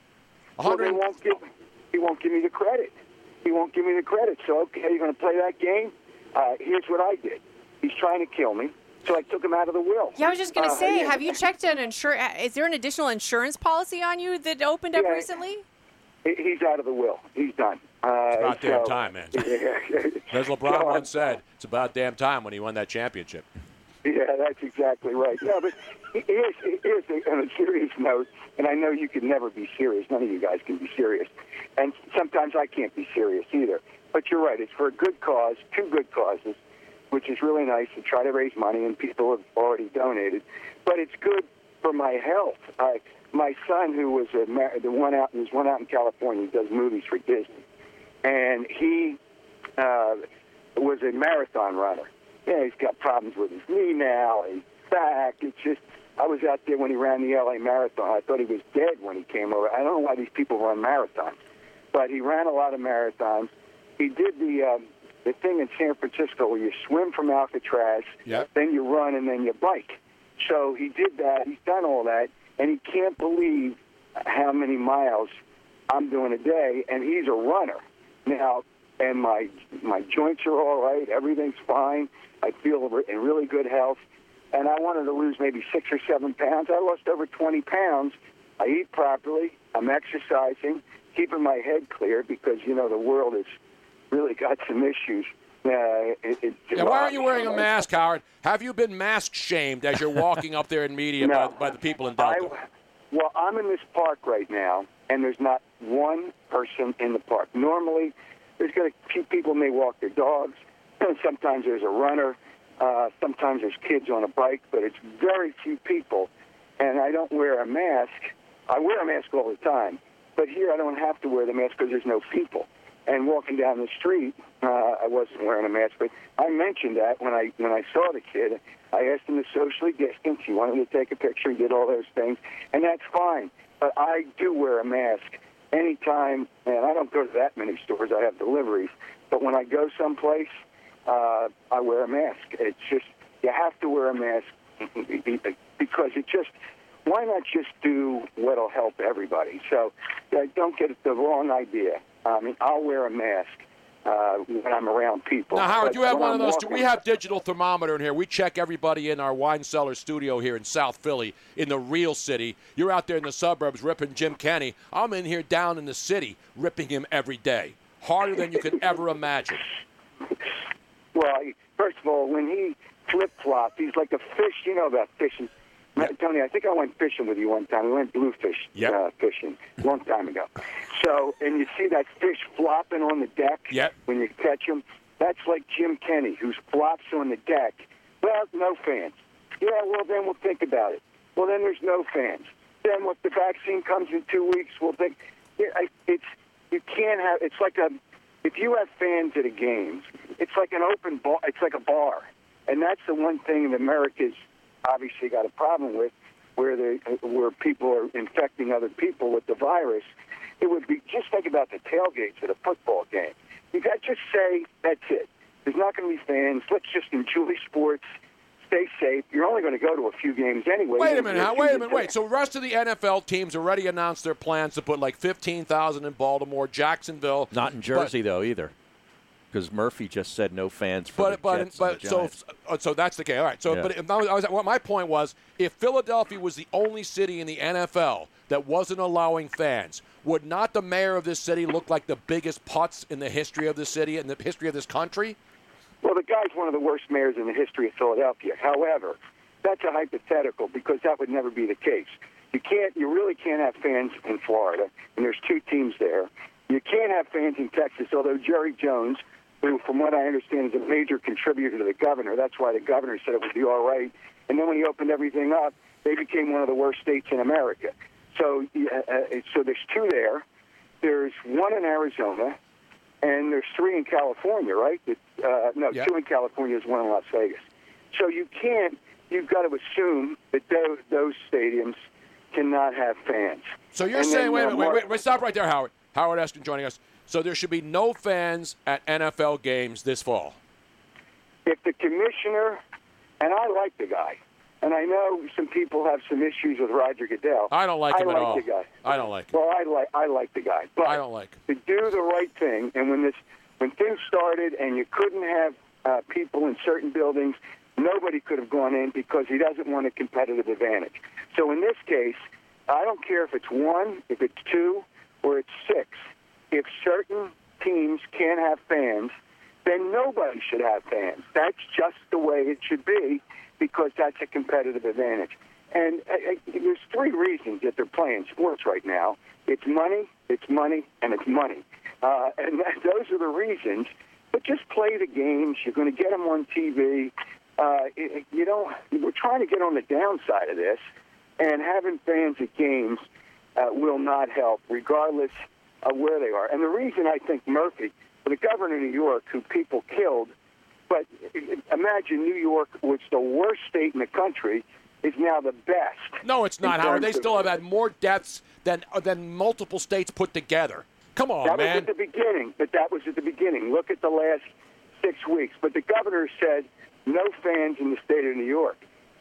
Well, they won't give, he won't give me the credit. He won't give me the credit. So, okay, you're going to play that game? Uh, here's what I did. He's trying to kill me, so I took him out of the will. Yeah, I was just going to Uh, say, yeah. have you checked an insur? uh, Is there an additional insurance policy on you that opened up Yeah. recently? He's out of the will. He's done. Uh, It's about damn time, man. *laughs* As LeBron So, once said, it's about damn time when he won that championship. Yeah, that's exactly right. No, but here's, here's a, on a serious note, and I know you can never be serious. None of you guys can be serious. And sometimes I can't be serious either. But you're right. It's for a good cause, two good causes, which is really nice to try to raise money, and people have already donated. But it's good for my health. I, my son, who was a the one out, was one out in California, does movies for Disney, and he uh, was a marathon runner. Yeah, he's got problems with his knee now, his back. It's just, I was out there when he ran the LA Marathon. I thought he was dead when he came over. I don't know why these people run marathons, but he ran a lot of marathons. He did the um, the thing in San Francisco where you swim from Alcatraz, Yep. then you run, and then you bike. So he did that. He's done all that, and he can't believe how many miles I'm doing a day. And he's a runner now, and my my joints are all right. Everything's fine. I feel in really good health, and I wanted to lose maybe six or seven pounds. I lost over 20 pounds. I eat properly. I'm exercising, keeping my head clear because you know the world has really got some issues. Uh, it, it, Yeah, why aren't you wearing a mask, Howard? Have you been mask shamed as you're walking up there in media *laughs* No. by, by the people in Delta? I, well, I'm in this park right now, and there's not one person in the park. Normally, there's going to few people may walk their dogs. *clears throat* Sometimes there's a runner. Uh, sometimes there's kids on a bike, but it's very few people. And I don't wear a mask. I wear a mask all the time, but here I don't have to wear the mask because there's no people. And walking down the street, uh, I wasn't wearing a mask, but I mentioned that when I when I saw the kid. I asked him to socially distance. He wanted to take a picture. He did all those things, and that's fine. But I do wear a mask anytime, and I don't go to that many stores. I have deliveries, but when I go someplace, uh, I wear a mask. It's just you have to wear a mask *laughs* because it just why not just do what'll help everybody? So uh, don't get the wrong idea. I mean, I'll wear a mask uh, when I'm around people. Now, Howard, But you have one I'm of those. walking- We have digital thermometer in here. We check everybody in our wine cellar studio here in South Philly, in the real city. You're out there in the suburbs ripping Jim Kenney. I'm in here down in the city ripping him every day, harder than you could ever imagine. Well, first of all, when he flip flops, he's like a fish. You know about fishing. Tony, I think I went fishing with you one time. We went bluefish uh, fishing a long time ago. So, and you see that fish flopping on the deck Yep. when you catch him? That's like Jim Kenney, who flops on the deck. Well, no fans. Yeah, well, then we'll think about it. Well, then there's no fans. Then what the vaccine comes in two weeks, we'll think. Yeah, it's you can't have. It's like a if you have fans at a game, it's like an open bar. It's like a bar, and that's the one thing that America's obviously got a problem with, where the where people are infecting other people with the virus. It would be just think about the tailgates at a football game. You got to just say that's it. There's not going to be fans. Let's just enjoy sports. Stay safe. You're only going to go to a few games anyway. Wait a minute, if wait a minute, wait. So the rest of the NFL teams already announced their plans to put like 15,000 in Baltimore, Jacksonville. Not in Jersey though either, because Murphy just said no fans for But the but Jets and but the so Giants. uh, so that's the case. All right. So Yeah. but if, I was, I was, my point was, if Philadelphia was the only city in the NFL that wasn't allowing fans, would not the mayor of this city look like the biggest putz in the history of the city and the history of this country? Well, the guy's one of the worst mayors in the history of Philadelphia. However, that's a hypothetical because that would never be the case. You can't, you really can't have fans in Florida, and there's two teams there. You can't have fans in Texas, although Jerry Jones, who, from what I understand, is a major contributor to the governor. That's why the governor said it would be all right. And then when he opened everything up, they became one of the worst states in America. So, uh, uh, so there's two there. There's one in Arizona, and there's three in California, right? Uh, no, Yeah. two in California is one in Las Vegas. So you can't. You've got to assume that those, those stadiums cannot have fans. So you're And saying, then, wait a minute, wait, wait, wait, stop right there, Howard. Howard Eskin joining us. So there should be no fans at NFL games this fall. if the commissioner, and I like the guy, and I know some people have some issues with Roger Goodell. I don't like I him like at all. I don't like the guy. I don't like him. Well, I like I like the guy, but I don't like him. to do the right thing. And when this when things started, and you couldn't have uh, people in certain buildings, nobody could have gone in because he doesn't want a competitive advantage. So in this case, I don't care if it's one, if it's two, or it's six. If certain teams can't have fans, then nobody should have fans. That's just the way it should be because that's a competitive advantage. And uh, uh, there's three reasons that they're playing sports right now. It's money, it's money, and it's money. Uh, and *laughs* that, those are the reasons. But just play the games. You're going to get them on TV. Uh, it, you know, we're trying to get on the downside of this. and having fans at games uh, will not help, regardless of where they are. And the reason I think Murphy, the governor of New York, who people killed, but imagine New York, which the worst state in the country, is now the best. No, it's not, Howard. They still have had more deaths than uh, than multiple states put together. Come on, that man. was at the beginning, but that was at the beginning. Look at the last six weeks. But the governor said no fans in the state of New York.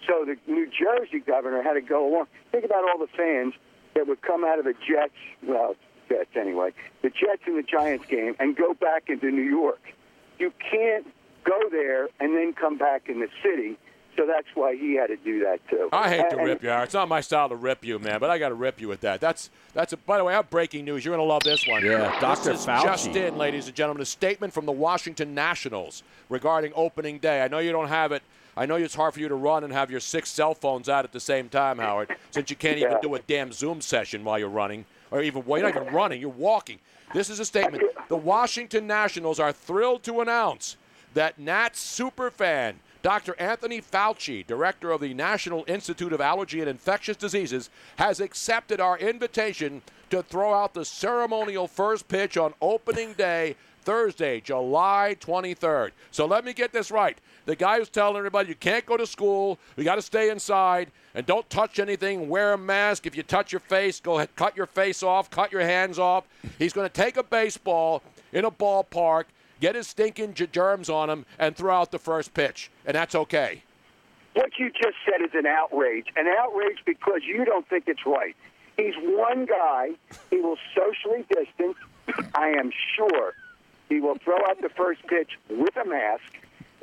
So the New Jersey governor had to go along. Think about all the fans that would come out of the Jets, well, Jets anyway, the Jets and the Giants game and go back into New York. You can't go there and then come back in the city. So that's why he had to do that too. I hate to And- rip you, Howard. It's not my style to rip you, man, but I got to rip you with that. That's that's. A, by the way, I have breaking news. You're going to love this one. Yeah, Dr. This Fauci. just in, ladies and gentlemen, a statement from the Washington Nationals regarding opening day. I know you don't have it. I know it's hard for you to run and have your six cell phones out at the same time, Howard, since you can't even do a damn Zoom session while you're running, or even well, you're not even running. You're walking. This is a statement. The Washington Nationals are thrilled to announce that Nats superfan Dr. Anthony Fauci, director of the National Institute of Allergy and Infectious Diseases, has accepted our invitation to throw out the ceremonial first pitch on opening day, Thursday, July 23rd. So let me get this right. The guy who's telling everybody you can't go to school, you got to stay inside, and don't touch anything, wear a mask. If you touch your face, go ahead, cut your face off, cut your hands off. He's going to take a baseball in a ballpark, get his stinking germs on him, and throw out the first pitch. And that's okay. What you just said is an outrage. An outrage because you don't think it's right. He's one guy. He will socially distance. I am sure he will throw out the first pitch with a mask.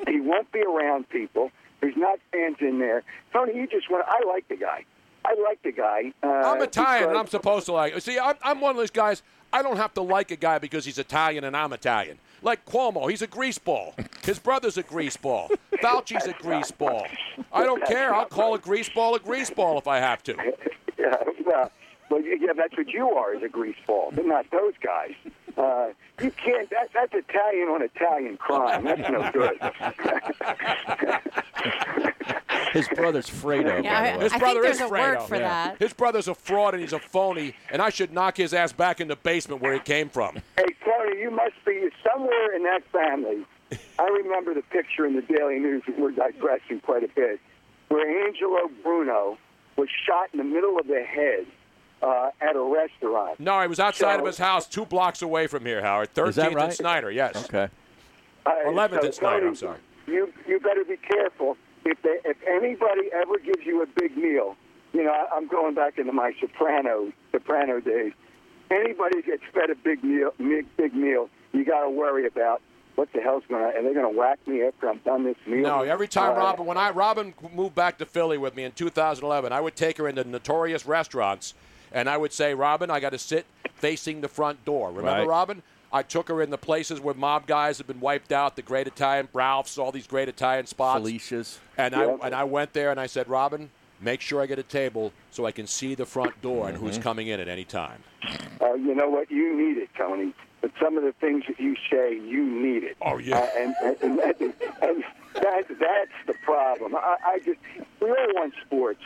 He won't be around people. There's not fans in there. Tony, you just want. I like the guy. I like the guy. Uh, I'm Italian, and I'm supposed to like. See, I'm, I'm one of those guys. I don't have to like a guy because he's Italian and I'm Italian. Like Cuomo, he's a greaseball. His brother's a greaseball. Fauci's a greaseball. I don't care. I'll call a greaseball a greaseball if I have to. *laughs* Yeah, well, well, yeah, that's what you are, is a greaseball, but not those guys. Uh, you can't. That, that's Italian on Italian crime. That's no good. *laughs* His brother's Fredo. Yeah, by I- the way. His I brother think is there's a Fredo. word for that. His brother's a fraud and he's a phony, and I should knock his ass back in the basement where he came from. Hey, Tony, you must be somewhere in that family. I remember the picture in the Daily News. We're digressing quite a bit, where Angelo Bruno was shot in the middle of the head uh, at a restaurant. No, he was outside So- of his house, two blocks away from here, Howard. 13th Is that and? Snyder, yes. Okay. Uh, 11th so, and Snyder, Tony, I'm sorry. You you better be careful. If they, if anybody ever gives you a big meal, you know I, I'm going back into my soprano soprano days. Anybody gets fed a big meal, big, big meal, you got to worry about what the hell's going to. Are they going to whack me after I'm done this meal? No, every time Uh, Robin, when I Robin moved back to Philly with me in 2011, I would take her into notorious restaurants, and I would say, Robin, I got to sit facing the front door. Remember, Right. Robin? I took her in the places where mob guys have been wiped out, the Great Italian, Ralph's, all these great Italian spots. Felicia's. And Yeah. I and I went there and I said, Robin, make sure I get a table so I can see the front door and who's Mhm. coming in at any time. Uh, you know what? You need it, Tony. But some of the things that you say, you need it. Oh yeah. Uh, and and, and, that, and that, that's the problem. I, I just we all want sports,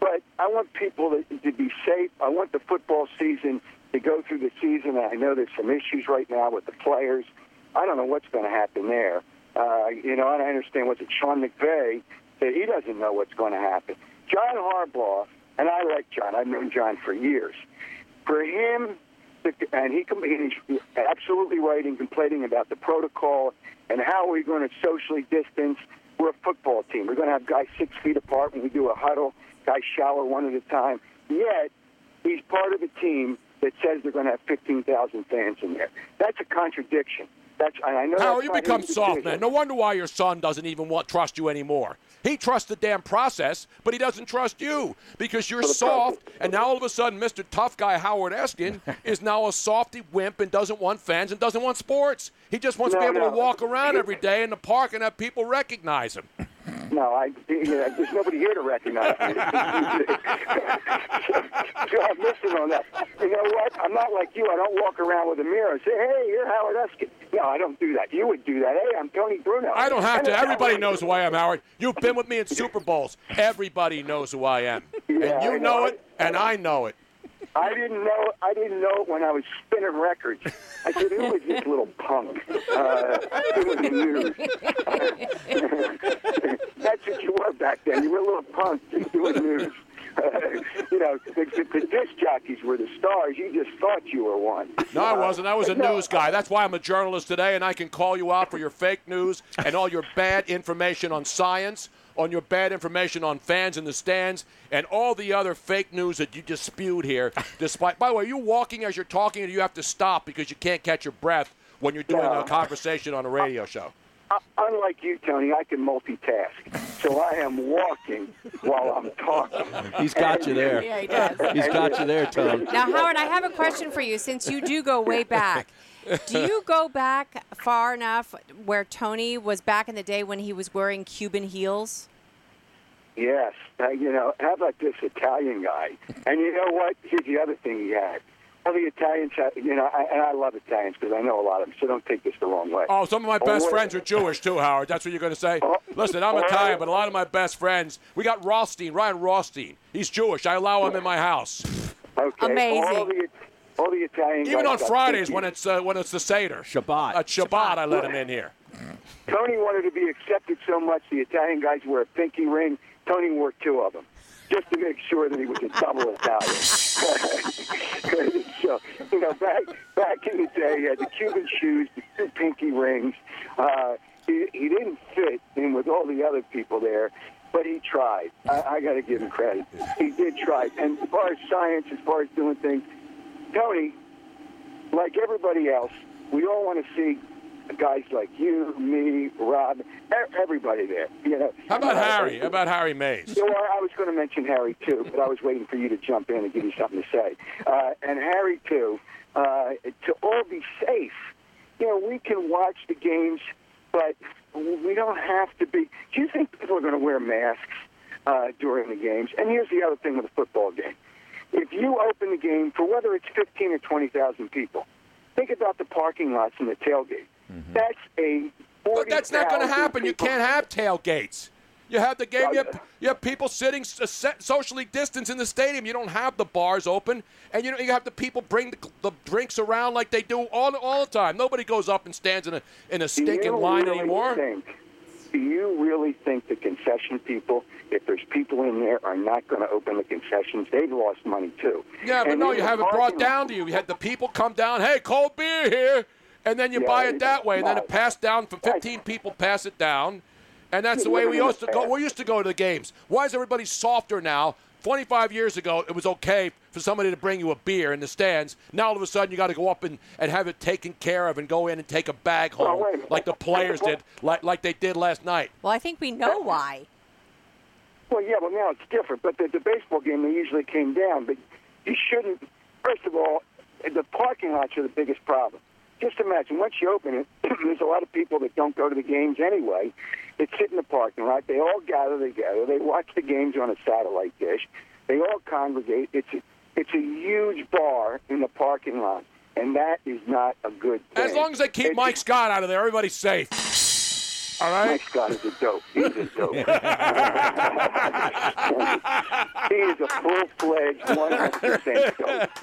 but I want people to, be safe. I want the football season to go through the season. I know there's some issues right now with the players. I don't know what's going to happen there. Uh, you know, and I understand what's it. Sean McVay said he doesn't know what's going to happen. John Harbaugh, and I like John. I've known John for years. For him, and he he's absolutely right in complaining about the protocol and how we're going to socially distance. We're a football team. We're going to have guys six feet apart when we do a huddle. Guys shower one at a time. Yet he's part of a team that says they're going to have 15,000 fans in there. That's a contradiction. That's and I know. How you become soft, decision. man? No wonder why your son doesn't even want trust you anymore. He trusts the damn process, but he doesn't trust you because you're soft. And now all of a sudden, Mr. Tough Guy Howard Eskin *laughs* is now a softy wimp and doesn't want fans and doesn't want sports. He just wants to be able to walk around every day in the park and have people recognize him. No, I, yeah, there's nobody here to recognize me. *laughs* so I'm missing on that. You know what? I'm not like you. I don't walk around with a mirror and say, hey, you're Howard Eskin. No, I don't do that. You would do that. Hey, I'm Tony Bruno. I don't have And to. Everybody how- knows who I am, Howard. You've been with me in Super Bowls. Everybody knows who I am. *laughs* Yeah, and you know know. it, and I know it. I didn't know. I didn't know it when I was spinning records. I said, "Who is this little punk uh, doing the news?" That's what you were back then. You were a little punk just doing news. you know, the, the, the disc jockeys were the stars. You just thought you were one. No, I wasn't. I was a No. news guy. That's why I'm a journalist today, and I can call you out for your fake news and all your bad information on science, on your bad information on fans in the stands, and all the other fake news that you just spewed here. *laughs* Despite, by the way, are you walking as you're talking, or do you have to stop because you can't catch your breath when you're doing No. a conversation on a radio show? Uh, unlike you, Tony, I can multitask. So I am walking while I'm talking. He's got you there. Yeah, he does. He's got you there, Tom. Now, Howard, I have a question for you. Since you do go way back, *laughs* do you go back far enough where Tony was back in the day when he was wearing Cuban heels? Yes. Uh, you know, how about this Italian guy? And you know what? Here's the other thing he had. All the Italians, have, you know, I, and I love Italians because I know a lot of them, so don't take this the wrong way. Oh, some of my Oh, best wait. friends are Jewish too, Howard. That's what you're going to say? Listen, I'm oh, Italian, but a lot of my best friends. We got Rothstein, Ryan Rothstein. He's Jewish. I allow him in my house. Okay. All the, all the Italian Even guys on Fridays when it's uh, when it's the Seder. Shabbat. At Shabbat, I let him in here. Tony wanted to be accepted so much, the Italian guys wear a pinky ring. Tony wore two of them just to make sure that he was a double Italian. *laughs* *laughs* so, you know, back back in the day, he had the Cuban shoes, the two pinky rings. Uh, he, he didn't fit in with all the other people there, but he tried. I, I got to give him credit. He did try. And as far as science, as far as doing things, Tony, like everybody else, we all want to see guys like you, me, Rob, everybody there. You know. How about Harry? How about Harry Mayes? you know, I was going to mention Harry too, but I was waiting for you to jump in and give you something to say. Uh, and Harry too, uh, to all be safe. You know, we can watch the games, but we don't have to be. Do you think people are going to wear masks uh, during the games? And here's the other thing with a football game: if you open the game for whether it's fifteen or twenty thousand people, think about the parking lots and the tailgate. Mm-hmm. That's a. But that's not going to 40,000 happen. You can't have tailgates. You have the game. You have, you have people sitting uh, socially distanced in the stadium. You don't have the bars open, and you know you have the people bring the, the drinks around like they do all all the time. Nobody goes up and stands in a in a stinking line really anymore. Think, do you really think the concession people, if there's people in there, are not going to open the concessions? They've lost money too. Yeah, but And no, you have it brought down to you. You had the people come down. Hey, cold beer here, and then you Yeah, buy it that way, and then it passed down from 15 people. Pass it down, and that's the way we used to go. We used to go to the games. Why is everybody softer now? 25 years ago, it was okay for somebody to bring you a beer in the stands. Now all of a sudden, you got to go up and, and have it taken care of and go in and take a bag home wait like the players did, like like they did last night. Well, I think we know why. Well, yeah, well now it's different. But the, the baseball game, they usually came down. But you shouldn't. First of all, the parking lots are the biggest problem. Just imagine once you open it, *clears throat* there's a lot of people that don't go to the games anyway. They sit in the parking lot. They all gather together. They watch the games on a satellite dish. They all congregate. It's a, it's a huge bar in the parking lot, and that is not a good thing. As long as they keep It's- Mike Scott out of there, everybody's safe. All right. Mike Scott is a dope. He's a dope. *laughs* he is a full-fledged, 100% dope.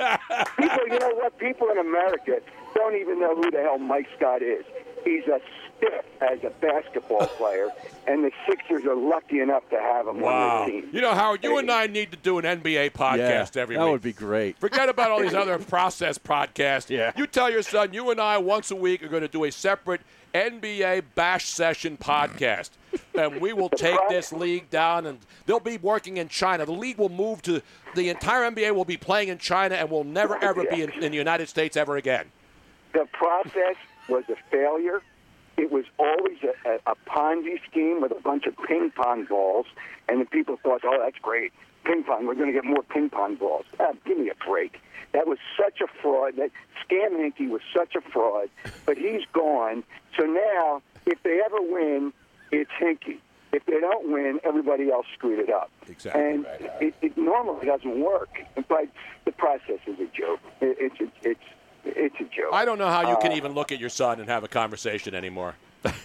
People, you know what? People in America don't even know who the hell Mike Scott is. He's a stiff as a basketball *laughs* player, and the Sixers are lucky enough to have him on Wow. their team. You know, Howard, you and I need to do an NBA podcast yeah, every that week. That would be great. Forget about all these *laughs* other process podcasts. Yeah. You tell your son, you and I once a week are going to do a separate NBA bash session podcast. *laughs* and we will take this league down, and they'll be working in China. The league will move to the entire NBA will be playing in China and will never ever be in, in the United States ever again. The process was a failure. It was always a, a, Ponzi scheme with a bunch of ping pong balls, and the people thought, "Oh, that's great, ping pong. We're going to get more ping pong balls." Ah, give me a break. That was such a fraud. That Scam Hinkie was such a fraud, but he's gone. So now, if they ever win, it's Hinkie. If they don't win, everybody else screwed it up. Exactly And it, it normally doesn't work, but the process is a joke. It, it's it's it's a joke. I don't know how you can Uh, even look at your son and have a conversation anymore.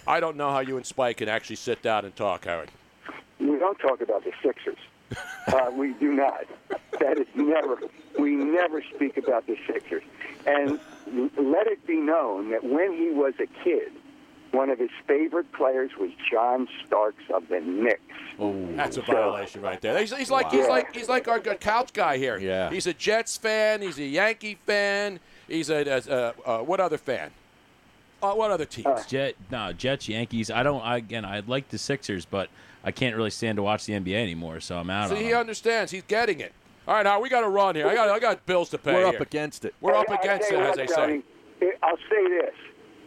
I don't know how you and Spike can actually sit down and talk, Howard. We don't talk about the Sixers. Uh, we do not. That is never. We never speak about the Sixers. And let it be known that when he was a kid, one of his favorite players was John Starks of the Knicks. That's a violation right there. He's, he's like he's like he's like our good couch guy here. Yeah. He's a Jets fan. He's a Yankee fan. He's a, a, a, a what other fan? Uh, what other teams? Jet, no, Jets, Yankees. I don't. I, again, I like the Sixers, but I can't really stand to watch the NBA anymore, so I'm out See, on he them. understands. He's getting it. All right, now we got to run here. I got I got bills to pay. We're up here. against it. We're up I'll against tell it, you as they Tony, say. I- I'll say this: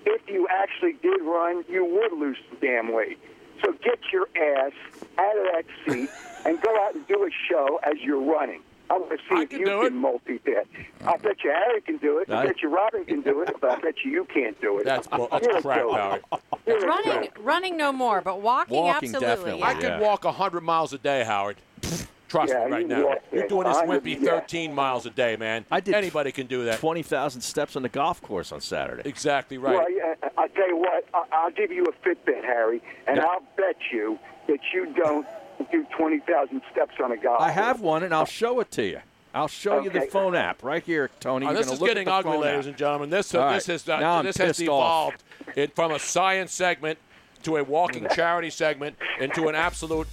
if you actually did run, you would lose some damn weight. So get your ass out of that seat and go out and do a show as you're running. Oh, I want to see if you can multitask. I bet you Harry can do it. I I- bet you Robin can do it, but I bet you you can't do it. That's bull- *laughs* that's You're a crap, joke. Howard. You're a Running, running no more, but walking, absolutely. I could walk 100 miles a day, Howard. *laughs* Trust Yeah, me right you now. walk You're doing this I would- wimpy yeah. 13 miles a day, man. I did Anybody can do that. Twenty thousand steps on the golf course on Saturday. Exactly right. Well, yeah, I'll tell you what. I- I'll give you a Fitbit, Harry, and Yeah. I'll bet you that you don't do 20,000 steps on a golf I have one, and I'll show it to you. I'll show you the phone app right here, Tony. Oh, this is getting ugly, phone ladies app. and gentlemen. This All this right. has uh, this has evolved it, from a science segment to a walking *laughs* charity segment into an absolute.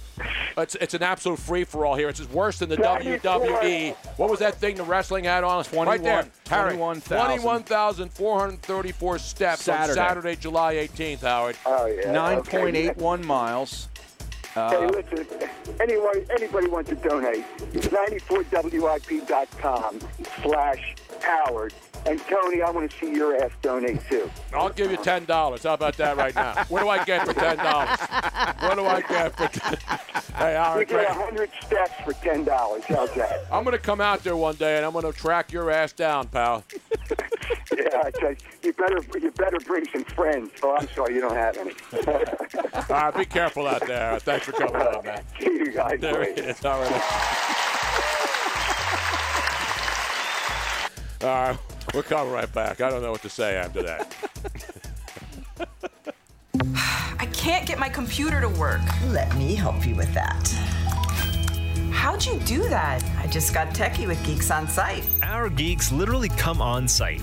It's, it's an absolute free for all here. It's worse than the WWE. What was that thing the wrestling had on us? right there, Harry. 21,000. 21,434 steps Saturday. on Saturday, July 18th, Howard. Oh yeah. Nine point okay. eight one. Hey, Uh, listen, anybody, anybody wants to donate, 94WIP.com slash Howard. And Tony, I want to see your ass donate too. I'll give you ten dollars. How about that right now? What do I get for ten dollars? What do I get for? hey, You Howard, get 100 steps for $10. How's that? I'm gonna come out there one day and I'm gonna track your ass down, pal. *laughs* Yeah, I tell you, better, you better bring some friends. Oh, I'm sorry, you don't have any. *laughs* All right, be careful out there. Thanks for coming on, man. See you guys There it is. All right. All right, we're coming right back. I don't know what to say after that. *sighs* I can't get my computer to work. Let me help you with that. How'd you do that? I just got techie with Geeks on Site. Our geeks literally come on site.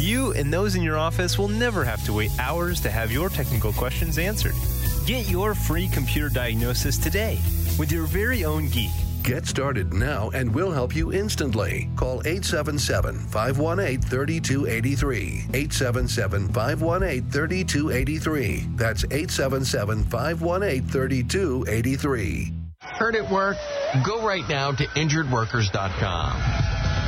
You and those in your office will never have to wait hours to have your technical questions answered. Get your free computer diagnosis today with your very own geek. Get started now and we'll help you instantly. Call 877 518 3283. 877 518 3283. That's 877 518 3283. Hurt at work? Go right now to injuredworkers.com.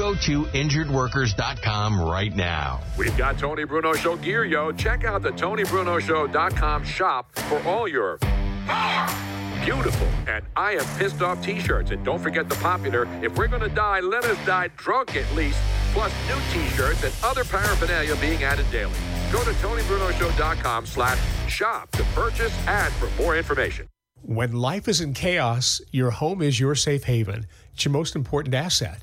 Go to injuredworkers.com right now. We've got Tony Bruno Show gear, yo. Check out the TonyBrunoShow.com shop for all your beautiful and I am pissed off t-shirts. And don't forget the popular If We're Gonna Die, Let Us Die Drunk at least, plus new t-shirts and other paraphernalia being added daily. Go to TonyBrunoShow.com slash shop to purchase and for more information. When life is in chaos, your home is your safe haven. It's your most important asset.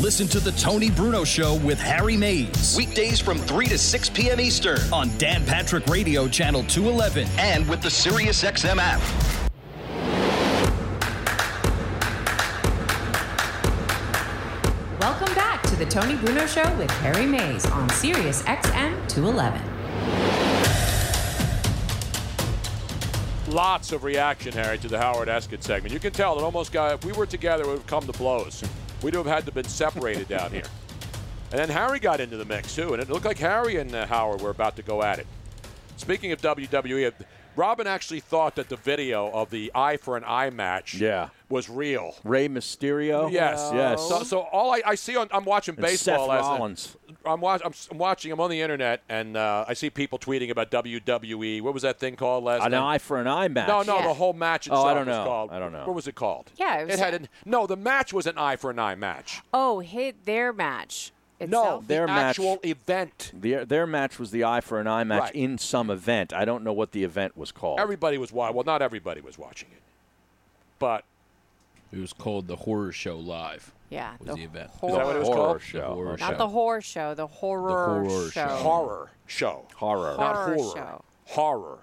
Listen to the Tony Bruno Show with Harry Mayes. Weekdays from 3 to 6 p.m. Eastern on Dan Patrick Radio Channel 211 and with the SiriusXM app. Welcome back to the Tony Bruno Show with Harry Mayes on Sirius XM 211. Lots of reaction, Harry, to the Howard Eskin segment. You can tell that almost got, if we were together, it would have come to blows. We'd have had to been separated down here. And then Harry got into the mix, too, and it looked like Harry and uh, Howard were about to go at it. Speaking of WWE, Robin actually thought that the video of the eye for an eye match Yeah. Was real. Rey Mysterio. Yes, Yes. So, so all I, I see on, I'm watching And baseball. Seth last night. Rollins. I'm, watch, I'm, s- I'm watching. I'm on the internet, and uh, I see people tweeting about WWE. What was that thing called last An night? eye for an eye match. No, no, the whole match Oh, I don't was know. called. I don't know. What was it called? Yeah, it was- had an, no. The match was an eye for an eye match. Oh, hit their match. No, Itself? the Their match- actual event. Their, their match was the eye for an eye match Right. in some event. I don't know what the event was called. Everybody was watching. Well, not everybody was watching it, but It was called the Horror Show Live. Yeah, was the the event. Is that what it was Horror called? show. The horror Not show. the horror show, the horror, horror show. show. horror show. Horror. Not Horror horror. show. Horror.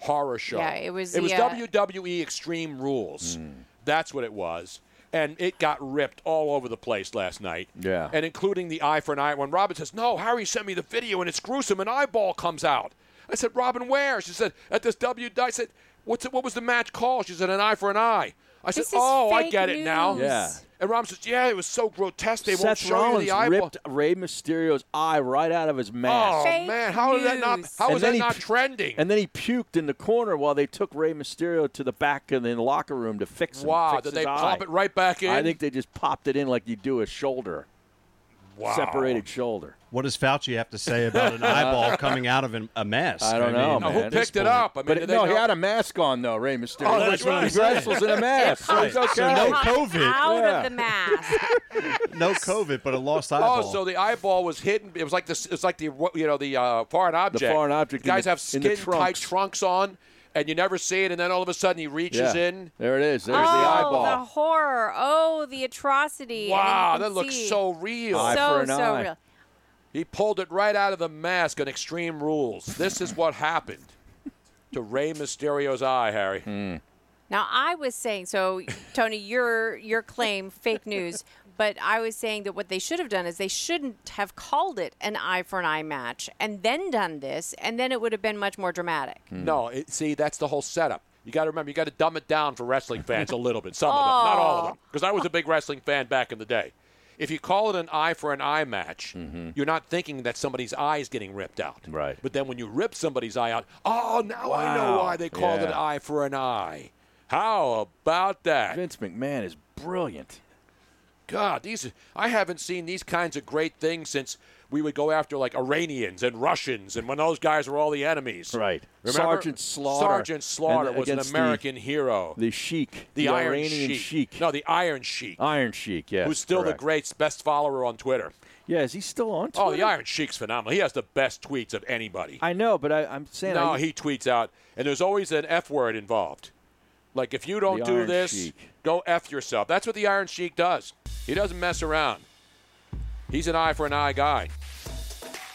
Horror show. Yeah, it was It was uh, WWE Extreme Rules. Hmm. That's what it was. And it got ripped all over the place last night. Yeah. And including the eye for an eye. When Robin says, No, Harry sent me the video and it's gruesome, an eyeball comes out. I said, Robin, where? She said, At this W. I said, What's it, What was the match called? She said, An eye for an eye. I said, This is Oh, I fake get it now. news. Yeah. And Robin says, Yeah, it was so grotesque. They won't Seth show Rollins you the eyeball. ripped Rey Mysterio's eye right out of his mask. Oh Fake man, how is that not? news. How And is then that he not pu- trending? And then he puked in the corner while they took Ray Mysterio to the back of the locker room to fix him. wow, fix did his they eye. pop it right back in? I think they just popped it in like you do a shoulder, wow. separated shoulder. What does Fauci have to say about an eyeball coming out of an, a mask? I don't know, mean, Now, who man. picked it up? I mean, But did they no, he had a mask on though, Rey Mysterio. Oh, that's right. He wrestles in a mask, so he's okay. So no COVID. Out Yeah. of the mask. *laughs* No COVID, but a lost eyeball. Oh, so the eyeball was hidden. It was like this. It's like the you know the uh, foreign object. The foreign object in Guys the- have in the skin tight trunks. trunks on, and you never see it, and then all of a sudden he reaches Yeah. in. There it is. There's oh, the eyeball. Oh, the horror. Oh, the atrocity. And Wow, that looks see. so real. Eye so for an so eye. real. He pulled it right out of the mask on Extreme Rules. This is what happened to Rey Mysterio's eye, Harry. Hmm. Now I was saying, so Tony, your your claim fake news, but I was saying that what they should have done is they shouldn't have called it an eye for an eye match and then done this, and then it would have been much more dramatic. Hmm. No, it, see, that's the whole setup. You got to remember, you got to dumb it down for wrestling fans a little bit. Some of them, not all of them, oh. because I was a big wrestling fan back in the day. If you call it an eye for an eye match, mm-hmm. you're not thinking that somebody's eye is getting ripped out. Right. But then when you rip somebody's eye out, oh, now I know why they called it an eye for an eye. How about that? Vince McMahon is brilliant. God, these I haven't seen these kinds of great things since we would go after like Iranians and Russians, and when those guys were all the enemies. Right. Remember? Sergeant Slaughter. Sergeant Slaughter was an against the- American hero. The Sheik. The, Iron Iranian Sheik. Sheik. No, the Iron Sheik. Iron Sheik, yes. who's still correct. the great best follower on Twitter. Yeah, is he still on oh, Twitter? Oh, the Iron Sheik's phenomenal. He has the best tweets of anybody. I know, but I, I'm saying. no, I, he tweets out, and there's always an F word involved. Like if you don't do this, Sheik. go F yourself. That's what the Iron Sheik does. He doesn't mess around. He's an eye for an eye guy.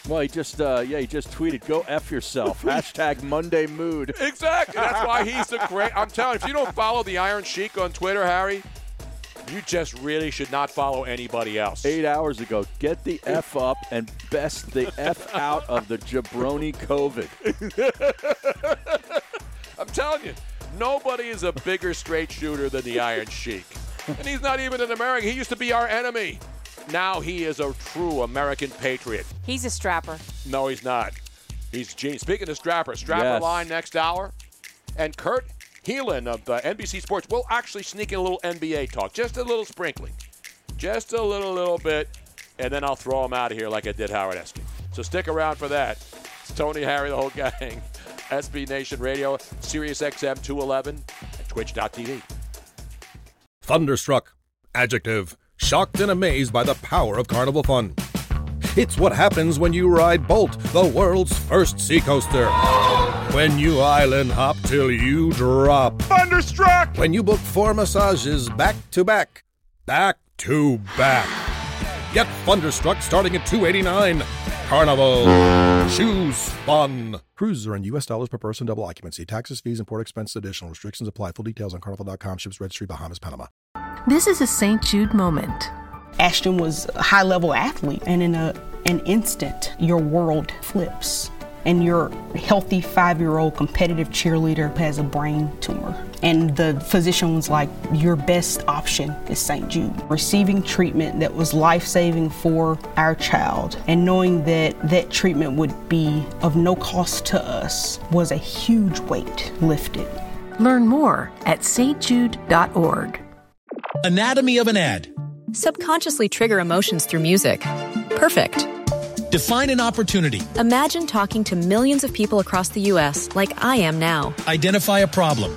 Well, he just, uh, yeah, he just tweeted, "Go f yourself." *laughs* Hashtag Monday Mood. Exactly. That's why *laughs* he's the great. I'm telling you, if you don't follow the Iron Sheik on Twitter, Harry, you just really should not follow anybody else. Eight hours ago, get the f up and best the f out of the jabroni COVID. *laughs* I'm telling you, nobody is a bigger straight shooter than the Iron Sheik. And he's not even an American. He used to be our enemy. Now he is a true American patriot. He's a strapper. No, he's not. He's genius. Speaking of Strapper, Strapper Yes. line next hour. And Kurt Helin of uh, NBC Sports will actually sneak in a little NBA talk. Just a little sprinkling. Just a little, little bit. And then I'll throw him out of here like I did Howard Eskin. So stick around for that. It's Tony, Harry, the whole gang. *laughs* SB Nation Radio, Sirius XM 211, and Twitch.tv. Thunderstruck. Adjective. shocked and amazed by the power of Carnival Fun. It's what happens when you ride Bolt, the world's first seacoaster. When you island hop till you drop. Thunderstruck! When you book four massages back to back. Back to back. Get Thunderstruck starting at 289 Carnival. Choose fun. Cruises are in U.S. dollars per person, double occupancy. Taxes, fees, and port expenses additional. Restrictions apply. Full details on carnival.com. Ships registry, Bahamas, Panama. This is a St. Jude moment. Ashton was a high level athlete, and in a, an instant, your world flips. And your healthy five year old competitive cheerleader has a brain tumor. And the physician was like, Your best option is St. Jude. Receiving treatment that was life saving for our child and knowing that that treatment would be of no cost to us was a huge weight lifted. Learn more at stjude.org. Anatomy of an ad. Subconsciously trigger emotions through music. Perfect. Define an opportunity. Imagine talking to millions of people across the U.S. like I am now. Identify a problem.